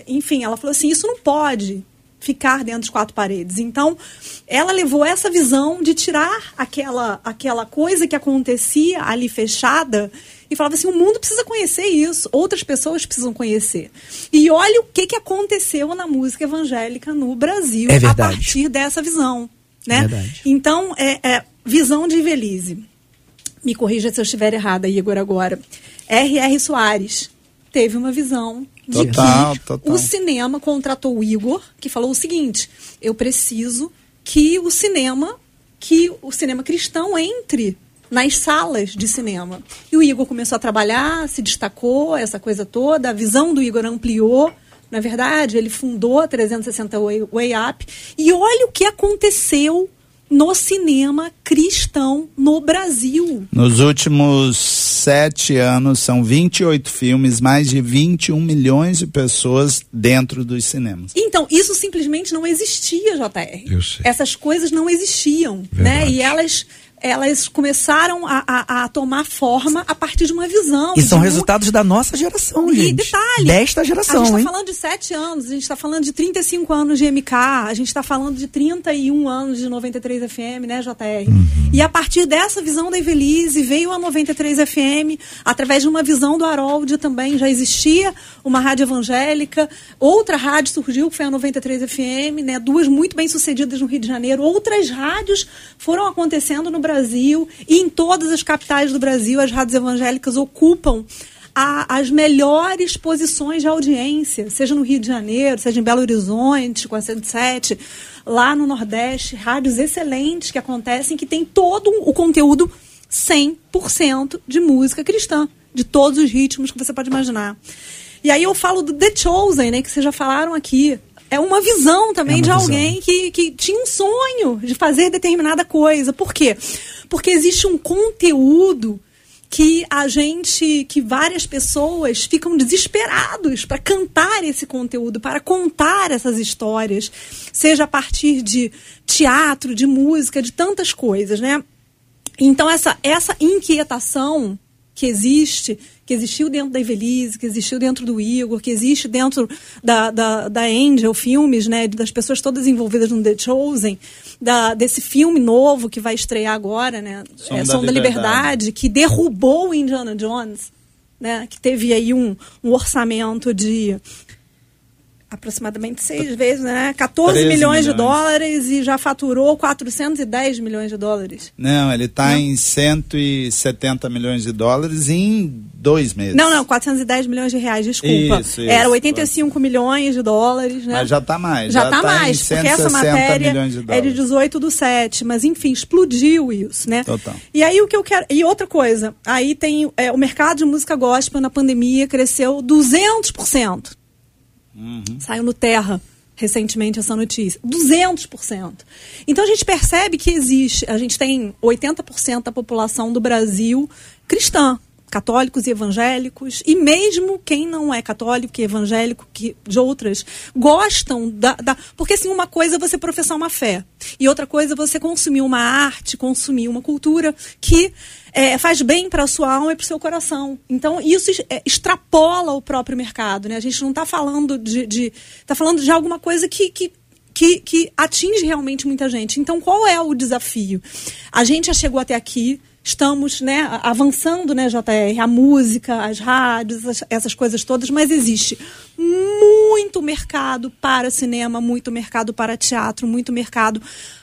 Enfim, ela falou assim: isso não pode ficar dentro de quatro paredes. Então, ela levou essa visão de tirar aquela, aquela coisa que acontecia ali fechada e falava assim: o mundo precisa conhecer isso, outras pessoas precisam conhecer. E olha o que, que aconteceu na música evangélica no Brasil é a partir dessa visão. Né? É então, é, é, visão de Velise. Me corrija se eu estiver errada, Igor, agora. R.R. Soares teve uma visão de total, que total. o cinema contratou o Igor, que falou o seguinte: eu preciso que o cinema, que o cinema cristão entre nas salas de cinema. E o Igor começou a trabalhar, se destacou, essa coisa toda, a visão do Igor ampliou. Na verdade, ele fundou a 360 Way, Way Up. E olha o que aconteceu no cinema cristão no Brasil. Nos últimos sete anos, são 28 filmes, mais de 21 milhões de pessoas dentro dos cinemas. Então, isso simplesmente não existia, JR. Eu sei. Essas coisas não existiam? Verdade. né? E elas elas começaram a, a, a, tomar forma a partir de uma visão. E são resultados da nossa geração, e gente. detalhe. Desta geração, A gente está falando de 7 anos, a gente está falando de 35 anos de MK, a gente está falando de 31 anos de 93 FM, né, JR? Uhum. E a partir dessa visão da Evelise, veio a 93 FM, através de uma visão do Harold também, já existia uma rádio evangélica, outra rádio surgiu, que foi a 93 FM, né? Duas muito bem sucedidas no Rio de Janeiro, outras rádios foram acontecendo no Brasil e em todas as capitais do Brasil as rádios evangélicas ocupam a, as melhores posições de audiência, seja no Rio de Janeiro, seja em Belo Horizonte, com a 107, lá no Nordeste, rádios excelentes que acontecem, que tem todo o conteúdo 100% de música cristã, de todos os ritmos que você pode imaginar. E aí eu falo do The Chosen, né, que vocês já falaram aqui é uma visão também é uma de alguém que, que tinha um sonho de fazer determinada coisa. Por quê? Porque existe um conteúdo que a gente, que várias pessoas ficam desesperados para cantar esse conteúdo, para contar essas histórias, seja a partir de teatro, de música, de tantas coisas, né? Então essa essa inquietação que existe que existiu dentro da Evelise, que existiu dentro do Igor, que existe dentro da, da, da Angel Filmes, né, das pessoas todas envolvidas no The Chosen, da, desse filme novo que vai estrear agora, né, Som, é, da, Som da Liberdade. Liberdade, que derrubou o Indiana Jones, né, que teve aí um, um orçamento de aproximadamente seis vezes, né? 14 milhões, milhões, de dólares e já faturou 410 milhões de dólares. Não, ele está em 170 milhões de dólares em dois meses. Não, não, 410 milhões de reais, desculpa. Isso, isso, Era 85 pode. milhões de dólares, né? Mas já está mais. Já, está tá mais, porque essa matéria de é de 18 do 7, mas enfim, explodiu isso, né? Total. E aí o que eu quero... E outra coisa, aí tem é, o mercado de música gospel na pandemia cresceu 200%. Uhum. Saiu no Terra recentemente essa notícia. 200%. Então a gente percebe que existe, a gente tem 80% da população do Brasil cristã, católicos e evangélicos, e mesmo quem não é católico e evangélico, que, de outras, gostam da, da. Porque assim, uma coisa é você professar uma fé, e outra coisa é você consumir uma arte, consumir uma cultura que é, faz bem para a sua alma e para o seu coração. Então, isso é, extrapola o próprio mercado. Né? A gente não está falando de. está falando de alguma coisa que, que que, que, atinge realmente muita gente. Então, qual é o desafio? A gente já chegou até aqui, estamos né, avançando, né, JR, a música, as rádios, essas, essas coisas todas, mas existe muito mercado para cinema, muito mercado para teatro, muito mercado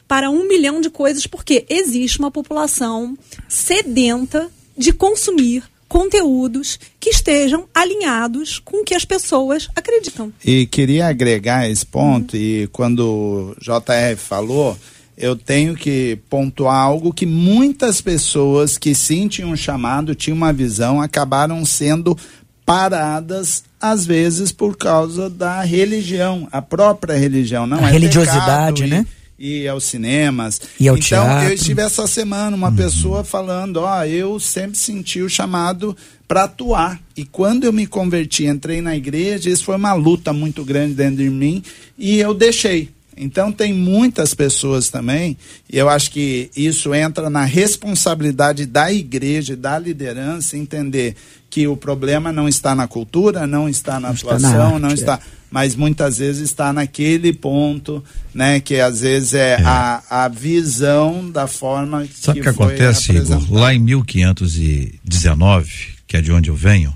para um milhão de coisas, porque existe uma população sedenta de consumir conteúdos que estejam alinhados com o que as pessoas acreditam. E queria agregar esse ponto, uhum. e quando o JR falou, eu tenho que pontuar algo que muitas pessoas que sim tinham um chamado, tinham uma visão, acabaram sendo paradas às vezes por causa da religião, a própria religião, não a é religiosidade, né? E aos cinemas. E ao então, teatro. eu estive essa semana uma uhum. pessoa falando, ó, eu sempre senti o chamado para atuar. E quando eu me converti, entrei na igreja, isso foi uma luta muito grande dentro de mim e eu deixei. Então tem muitas pessoas também, e eu acho que isso entra na responsabilidade da igreja, da liderança, entender que o problema não está na cultura, não está na não atuação, está na arte, não está, é. Mas muitas vezes está naquele ponto, né, que às vezes é, é. A, a visão da forma Sabe que, que acontece, Igor? Lá em 1519, que é de onde eu venho,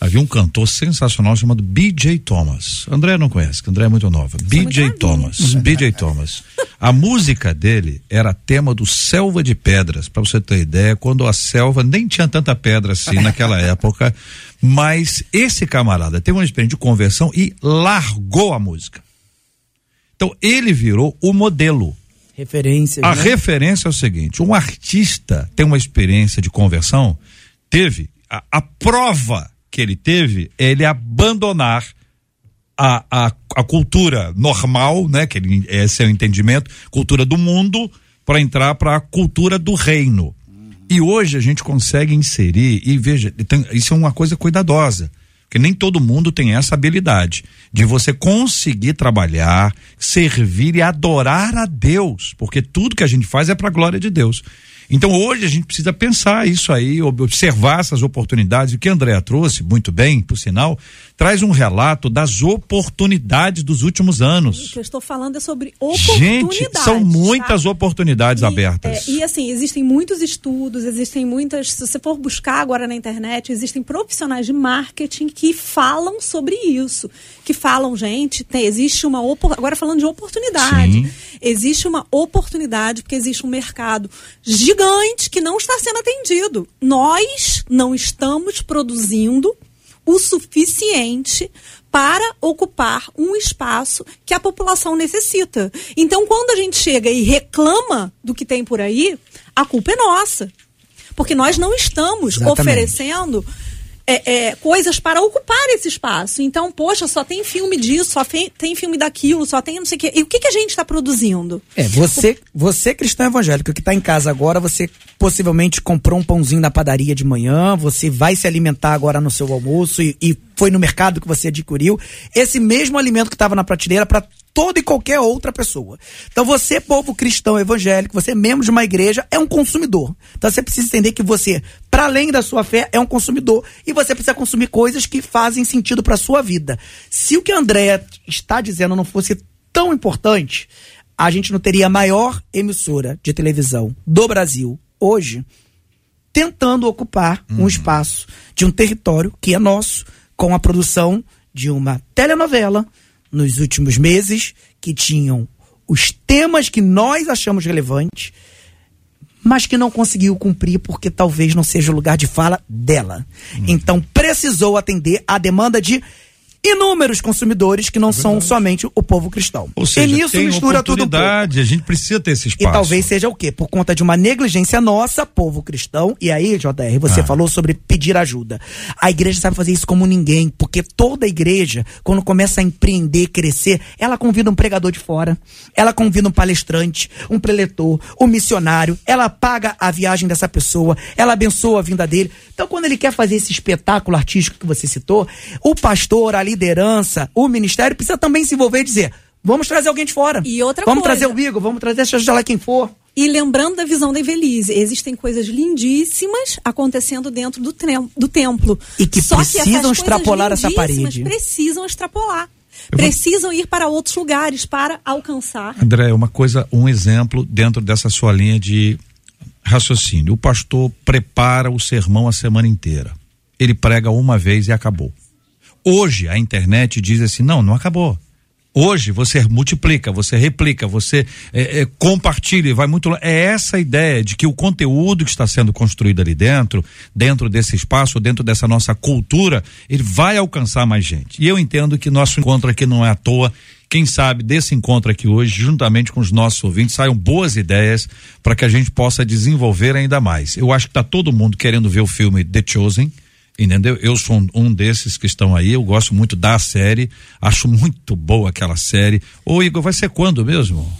havia um cantor sensacional chamado B.J. Thomas. André não conhece, que André é muito nova. B.J. Thomas. B.J. Thomas. A música dele era tema do Selva de Pedras, para você ter ideia, quando a selva nem tinha tanta pedra assim naquela época, mas esse camarada teve uma experiência de conversão e largou a música. Então ele virou o modelo. Referência. A né? referência é o seguinte: um artista tem uma experiência de conversão, teve a, a prova que ele teve é ele abandonar a, a, a cultura normal, né? Que ele, esse é o entendimento, cultura do mundo, para entrar para a cultura do reino. E hoje a gente consegue inserir, e veja, isso é uma coisa cuidadosa, porque nem todo mundo tem essa habilidade de você conseguir trabalhar, servir e adorar a Deus, porque tudo que a gente faz é para a glória de Deus. Então hoje a gente precisa pensar isso aí, observar essas oportunidades. O que a Andréa trouxe, muito bem, por sinal, traz um relato das oportunidades dos últimos anos. O que eu estou falando é sobre oportunidades. Gente, são muitas tá? oportunidades e, abertas. É, e assim, existem muitos estudos, existem muitas. Se você for buscar agora na internet, existem profissionais de marketing que falam sobre isso. Que falam, gente, tem, existe uma agora falando de oportunidade. Sim. Existe uma oportunidade, porque existe um mercado gigante que não está sendo atendido. Nós não estamos produzindo o suficiente para ocupar um espaço que a população necessita. Então, quando a gente chega e reclama do que tem por aí, a culpa é nossa. Porque nós não estamos Exatamente. oferecendo é, é, coisas para ocupar esse espaço. Então, poxa, só tem filme disso, só tem, filme daquilo, só tem não sei o quê. E o que, que a gente está produzindo? É, você, você cristão evangélico que está em casa agora, você possivelmente comprou um pãozinho na padaria de manhã, você vai se alimentar agora no seu almoço e, e foi no mercado que você adquiriu. Esse mesmo alimento que estava na prateleira para toda e qualquer outra pessoa. Então você, povo cristão evangélico, você é membro de uma igreja, é um consumidor. Então você precisa entender que você, para além da sua fé, é um consumidor e você precisa consumir coisas que fazem sentido para sua vida. Se o que a Andréa está dizendo não fosse tão importante, a gente não teria a maior emissora de televisão do Brasil hoje tentando ocupar um uhum. espaço de um território que é nosso com a produção de uma telenovela nos últimos meses que tinham os temas que nós achamos relevantes, mas que não conseguiu cumprir porque talvez não seja o lugar de fala dela. Hum. Então precisou atender a demanda de inúmeros consumidores que não é são somente o povo cristão. Ou seja, e nisso tem mistura tudo. Um a gente precisa ter esse espaço. E talvez seja o quê? Por conta de uma negligência nossa, povo cristão. E aí, JR, você ah. falou sobre pedir ajuda. A igreja sabe fazer isso como ninguém, porque toda igreja, quando começa a empreender, crescer, ela convida um pregador de fora, ela convida um palestrante, um preletor, um missionário, ela paga a viagem dessa pessoa, ela abençoa a vinda dele. Então, quando ele quer fazer esse espetáculo artístico que você citou, o pastor, a liderança, o ministério precisa também se envolver e dizer: vamos trazer alguém de fora. E outra vamos coisa. trazer o Igor, vamos trazer seja lá quem for. E lembrando da visão da Evelise, existem coisas lindíssimas acontecendo dentro do, do templo. E que Só precisam que extrapolar essa parede. Precisam extrapolar. precisam ir para outros lugares para alcançar. André, uma coisa, um exemplo dentro dessa sua linha de raciocínio. O pastor prepara o sermão a semana inteira. Ele prega uma vez e acabou. Hoje a internet diz assim: não, não acabou. Hoje você multiplica, você replica, você é, é, compartilha vai muito lá. É essa ideia de que o conteúdo que está sendo construído ali dentro, dentro desse espaço, dentro dessa nossa cultura, ele vai alcançar mais gente. E eu entendo que nosso encontro aqui não é à toa. Quem sabe desse encontro aqui hoje, juntamente com os nossos ouvintes, saiam boas ideias para que a gente possa desenvolver ainda mais. Eu acho que está todo mundo querendo ver o filme The Chosen entendeu? Eu sou um, desses que estão aí, eu gosto muito da série, acho muito boa aquela série. Ô Igor, vai ser quando mesmo?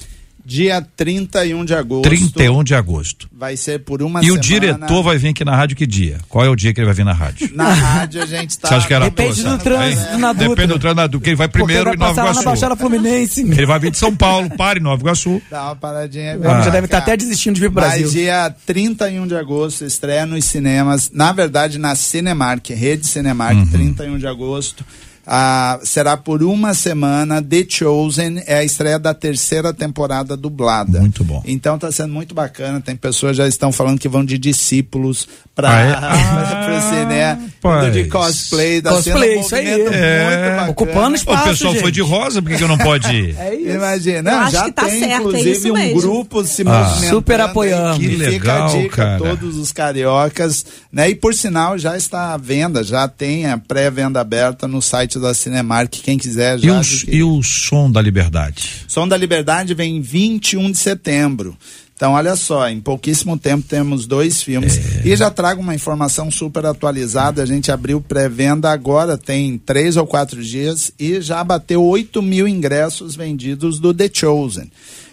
Dia 31 de agosto. 31 de agosto. Vai ser por uma e semana. E o diretor vai vir aqui na rádio que dia? Qual é o dia que ele vai vir na rádio? Na rádio a gente tá. Você acha que era Depende do trânsito na Dutra. Depende do trânsito na Dutra, ele vai primeiro em Nova Iguaçu. Na Baixada Fluminense. Ele vai vir de São Paulo, para em Nova Iguaçu. Dá uma paradinha. Ah. Já deve estar tá até desistindo de vir pro Brasil. Mas dia 31 de agosto, estreia nos cinemas. Na verdade, na Cinemark, Rede Cinemark, uhum. 31 de agosto. Ah, será por uma semana. The Chosen é a estreia da terceira temporada dublada. Muito bom. Então está sendo muito bacana. Tem pessoas já estão falando que vão de discípulos para ah, é? ah, né? de cosplay. Tá cosplay, sendo um isso aí. É. Ocupando espaço, O pessoal gente. foi de rosa, por que, eu não pode ir? é isso. Imagina. Não, já tá tem, certo, é inclusive, é um mesmo. grupo se ah. movimentando. Super apoiando. Que legal, fica a dica cara. todos os cariocas. Né? E por sinal, já está à venda, já tem a pré-venda aberta no site da Cinemark, quem quiser já. E o, e o Som da Liberdade? Som da Liberdade vem 21 de setembro. Então, olha só, em pouquíssimo tempo temos dois filmes. É. E já trago uma informação super atualizada. A gente abriu pré-venda agora, tem três ou quatro dias, e já bateu 8 mil ingressos vendidos do The Chosen.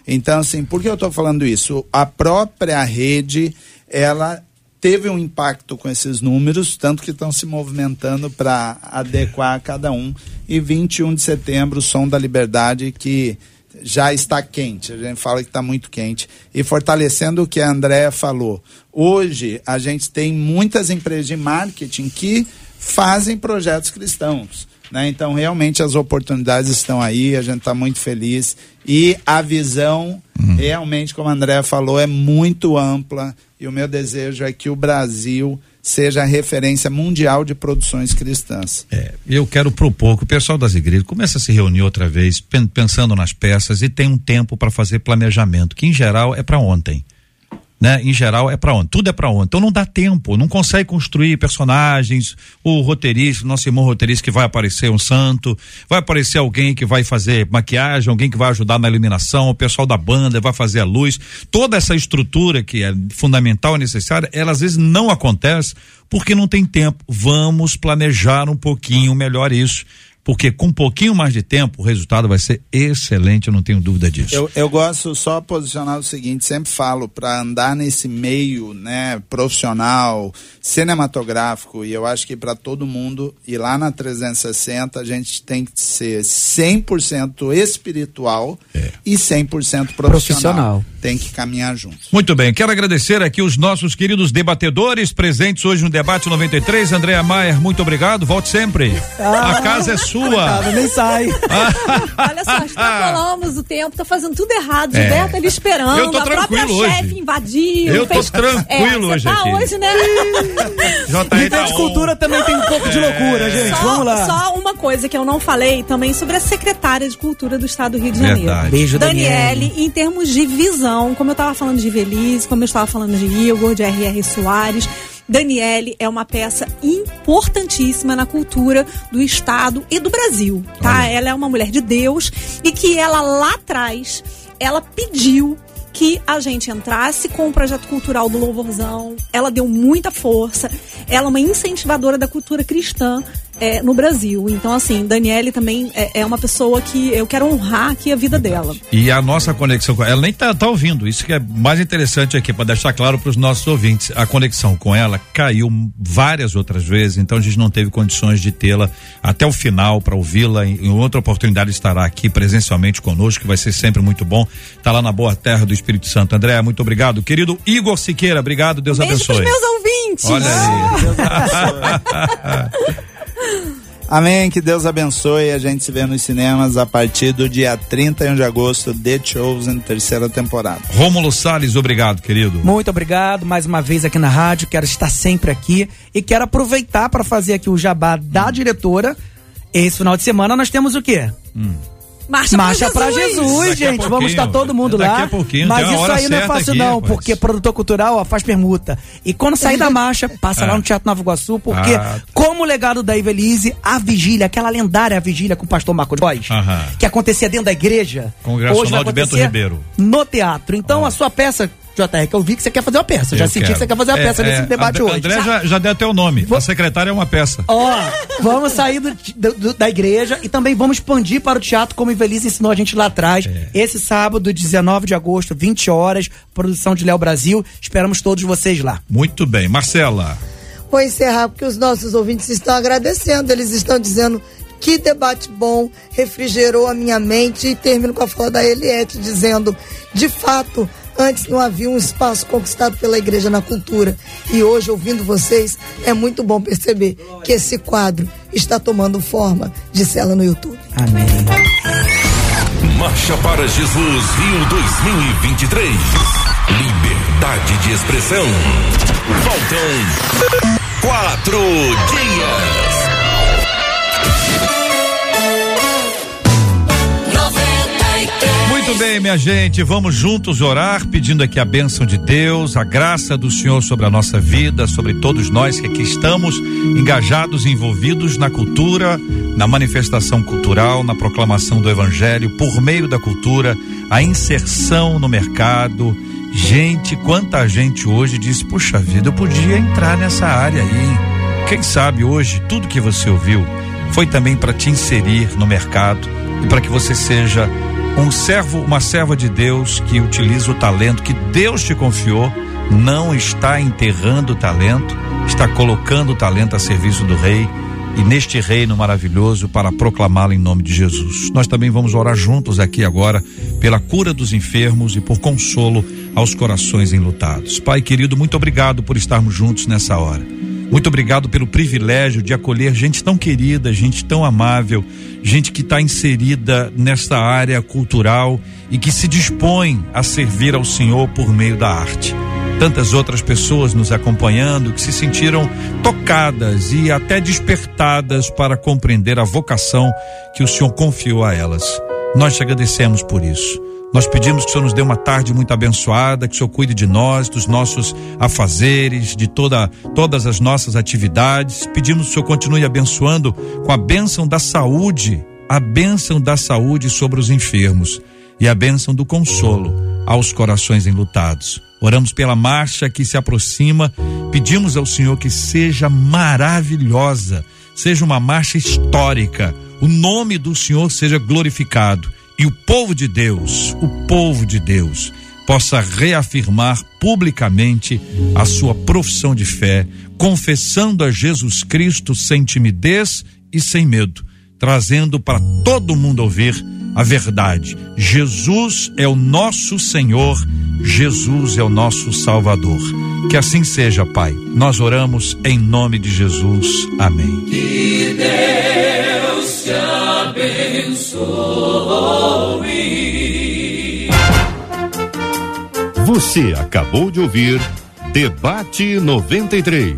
Então, assim, por que eu estou falando isso? A própria rede, ela teve um impacto com esses números, tanto que estão se movimentando para adequar a cada um. E 21 de setembro, o Som da Liberdade, que já está quente. A gente fala que está muito quente. E fortalecendo o que a Andréa falou. Hoje, a gente tem muitas empresas de marketing que fazem projetos cristãos. Né? Então, realmente, as oportunidades estão aí, a gente está muito feliz. E a visão, hum. realmente, como a Andréa falou, é muito ampla. E o meu desejo é que o Brasil seja a referência mundial de produções cristãs. É, eu quero propor que o pessoal das igrejas comece a se reunir outra vez, pensando nas peças e tem um tempo para fazer planejamento, que em geral é para ontem né? Em geral é para onde? Tudo é para onde? Então não dá tempo, não consegue construir personagens, o roteirista, nosso irmão roteirista que vai aparecer um santo, vai aparecer alguém que vai fazer maquiagem, alguém que vai ajudar na iluminação, o pessoal da banda vai fazer a luz, toda essa estrutura que é fundamental e necessária, ela às vezes não acontece porque não tem tempo. Vamos planejar um pouquinho melhor isso porque com um pouquinho mais de tempo o resultado vai ser excelente, eu não tenho dúvida disso. Eu, eu gosto só posicionar o seguinte, sempre falo para andar nesse meio, né, profissional, cinematográfico e eu acho que para todo mundo e lá na 360 a gente tem que ser 100% espiritual é. e 100% profissional. profissional. Tem que caminhar juntos. Muito bem, quero agradecer aqui os nossos queridos debatedores presentes hoje no debate 93, Andréa Maier, muito obrigado, volte sempre. Ah. A casa é sua sua. Coitado, nem sai. Olha só, extrapolamos o tempo, tá fazendo tudo errado. É. Gilberto ali esperando. Eu tô a própria chefe invadiu. Eu fez... tô tranquilo é, hoje tá aqui. hoje, né? JR tá de cultura também tem um pouco de loucura, gente. Só, Vamos lá. Só uma coisa que eu não falei também sobre a secretária de cultura do estado do Rio de Janeiro. Verdade. Beijo, Daniele. Daniele, em termos de visão, como eu tava falando de Velize, como eu estava falando de Igor, de R.R. Soares Daniele é uma peça importantíssima na cultura do Estado e do Brasil, tá? Olha. Ela é uma mulher de Deus e que ela lá atrás, ela pediu que a gente entrasse com o projeto cultural do Louvorzão. Ela deu muita força. Ela é uma incentivadora da cultura cristã é, no Brasil. Então, assim, Daniele também é, é, uma pessoa que eu quero honrar aqui a vida dela. E a nossa conexão com ela, ela nem tá, tá ouvindo. Isso que é mais interessante aqui, para deixar claro para os nossos ouvintes. A conexão com ela caiu várias outras vezes, então a gente não teve condições de tê-la até o final para ouvi-la. Em, em, outra oportunidade estará aqui presencialmente conosco, que vai ser sempre muito bom. Tá lá na boa terra do Espírito Santo. André, muito obrigado. Querido Igor Siqueira, obrigado. Deus Beijo abençoe. Pros meus ouvintes. Olha aí. Amém, que Deus abençoe. A gente se vê nos cinemas a partir do dia 31 de agosto, The Chosen, terceira temporada. Rômulo Salles, obrigado, querido. Muito obrigado, mais uma vez aqui na rádio. Quero estar sempre aqui e quero aproveitar para fazer aqui o jabá da diretora. Esse final de semana nós temos o quê? Hum. Marcha, Marcha pra Jesus, Jesus gente. Vamos estar todo mundo daqui lá. A pouquinho, mas isso aí não é fácil, aqui, não, porque produtor cultural ó, faz permuta. E quando sair da marcha, passa ah. lá no Teatro Nova Iguaçu, porque, ah. como legado da Ivelise, a vigília, aquela lendária vigília com o pastor Marco de Góes, que acontecia dentro da igreja. Congregacional de Bento Ribeiro. No teatro. Então, a sua peça JR, que eu vi que você quer fazer uma peça. Eu já senti que você quer fazer uma é, peça é, nesse debate André, hoje. André já, já deu até o nome. Vou... A secretária é uma peça. Ó, vamos sair do, do, da igreja e também vamos expandir para o teatro, como o Invelise ensinou a gente lá atrás. É. Esse sábado, 19 de agosto, 20 horas, produção de Léo Brasil. Esperamos todos vocês lá. Muito bem. Marcela. Vou encerrar porque os nossos ouvintes estão agradecendo. Eles estão dizendo que debate bom, refrigerou a minha mente. E termino com a fala da Eliette dizendo: de fato, Antes não havia um espaço conquistado pela igreja na cultura. E hoje, ouvindo vocês, é muito bom perceber que esse quadro está tomando forma de cela no YouTube. Amém. Marcha para Jesus Rio 2023. Liberdade de expressão. Faltam quatro dias. Muito bem, minha gente, vamos juntos orar, pedindo aqui a bênção de Deus, a graça do Senhor sobre a nossa vida, sobre todos nós que aqui estamos engajados, envolvidos na cultura, na manifestação cultural, na proclamação do Evangelho, por meio da cultura, a inserção no mercado. Gente, quanta gente hoje diz: puxa vida, eu podia entrar nessa área aí. Quem sabe hoje tudo que você ouviu foi também para te inserir no mercado e para que você seja um servo, uma serva de Deus que utiliza o talento que Deus te confiou, não está enterrando o talento, está colocando o talento a serviço do rei e neste reino maravilhoso para proclamá-lo em nome de Jesus. Nós também vamos orar juntos aqui agora pela cura dos enfermos e por consolo aos corações enlutados. Pai querido, muito obrigado por estarmos juntos nessa hora. Muito obrigado pelo privilégio de acolher gente tão querida, gente tão amável, gente que está inserida nesta área cultural e que se dispõe a servir ao Senhor por meio da arte tantas outras pessoas nos acompanhando que se sentiram tocadas e até despertadas para compreender a vocação que o Senhor confiou a elas. Nós te agradecemos por isso. Nós pedimos que o Senhor nos dê uma tarde muito abençoada, que o Senhor cuide de nós, dos nossos afazeres, de toda, todas as nossas atividades. Pedimos que o Senhor continue abençoando com a bênção da saúde, a bênção da saúde sobre os enfermos e a bênção do consolo aos corações enlutados. Oramos pela marcha que se aproxima, pedimos ao Senhor que seja maravilhosa, seja uma marcha histórica, o nome do Senhor seja glorificado e o povo de Deus, o povo de Deus, possa reafirmar publicamente a sua profissão de fé, confessando a Jesus Cristo sem timidez e sem medo, trazendo para todo mundo ouvir a verdade. Jesus é o nosso Senhor, Jesus é o nosso Salvador. Que assim seja, Pai. Nós oramos em nome de Jesus. Amém. Que Deus te abençoe. Você acabou de ouvir Debate 93.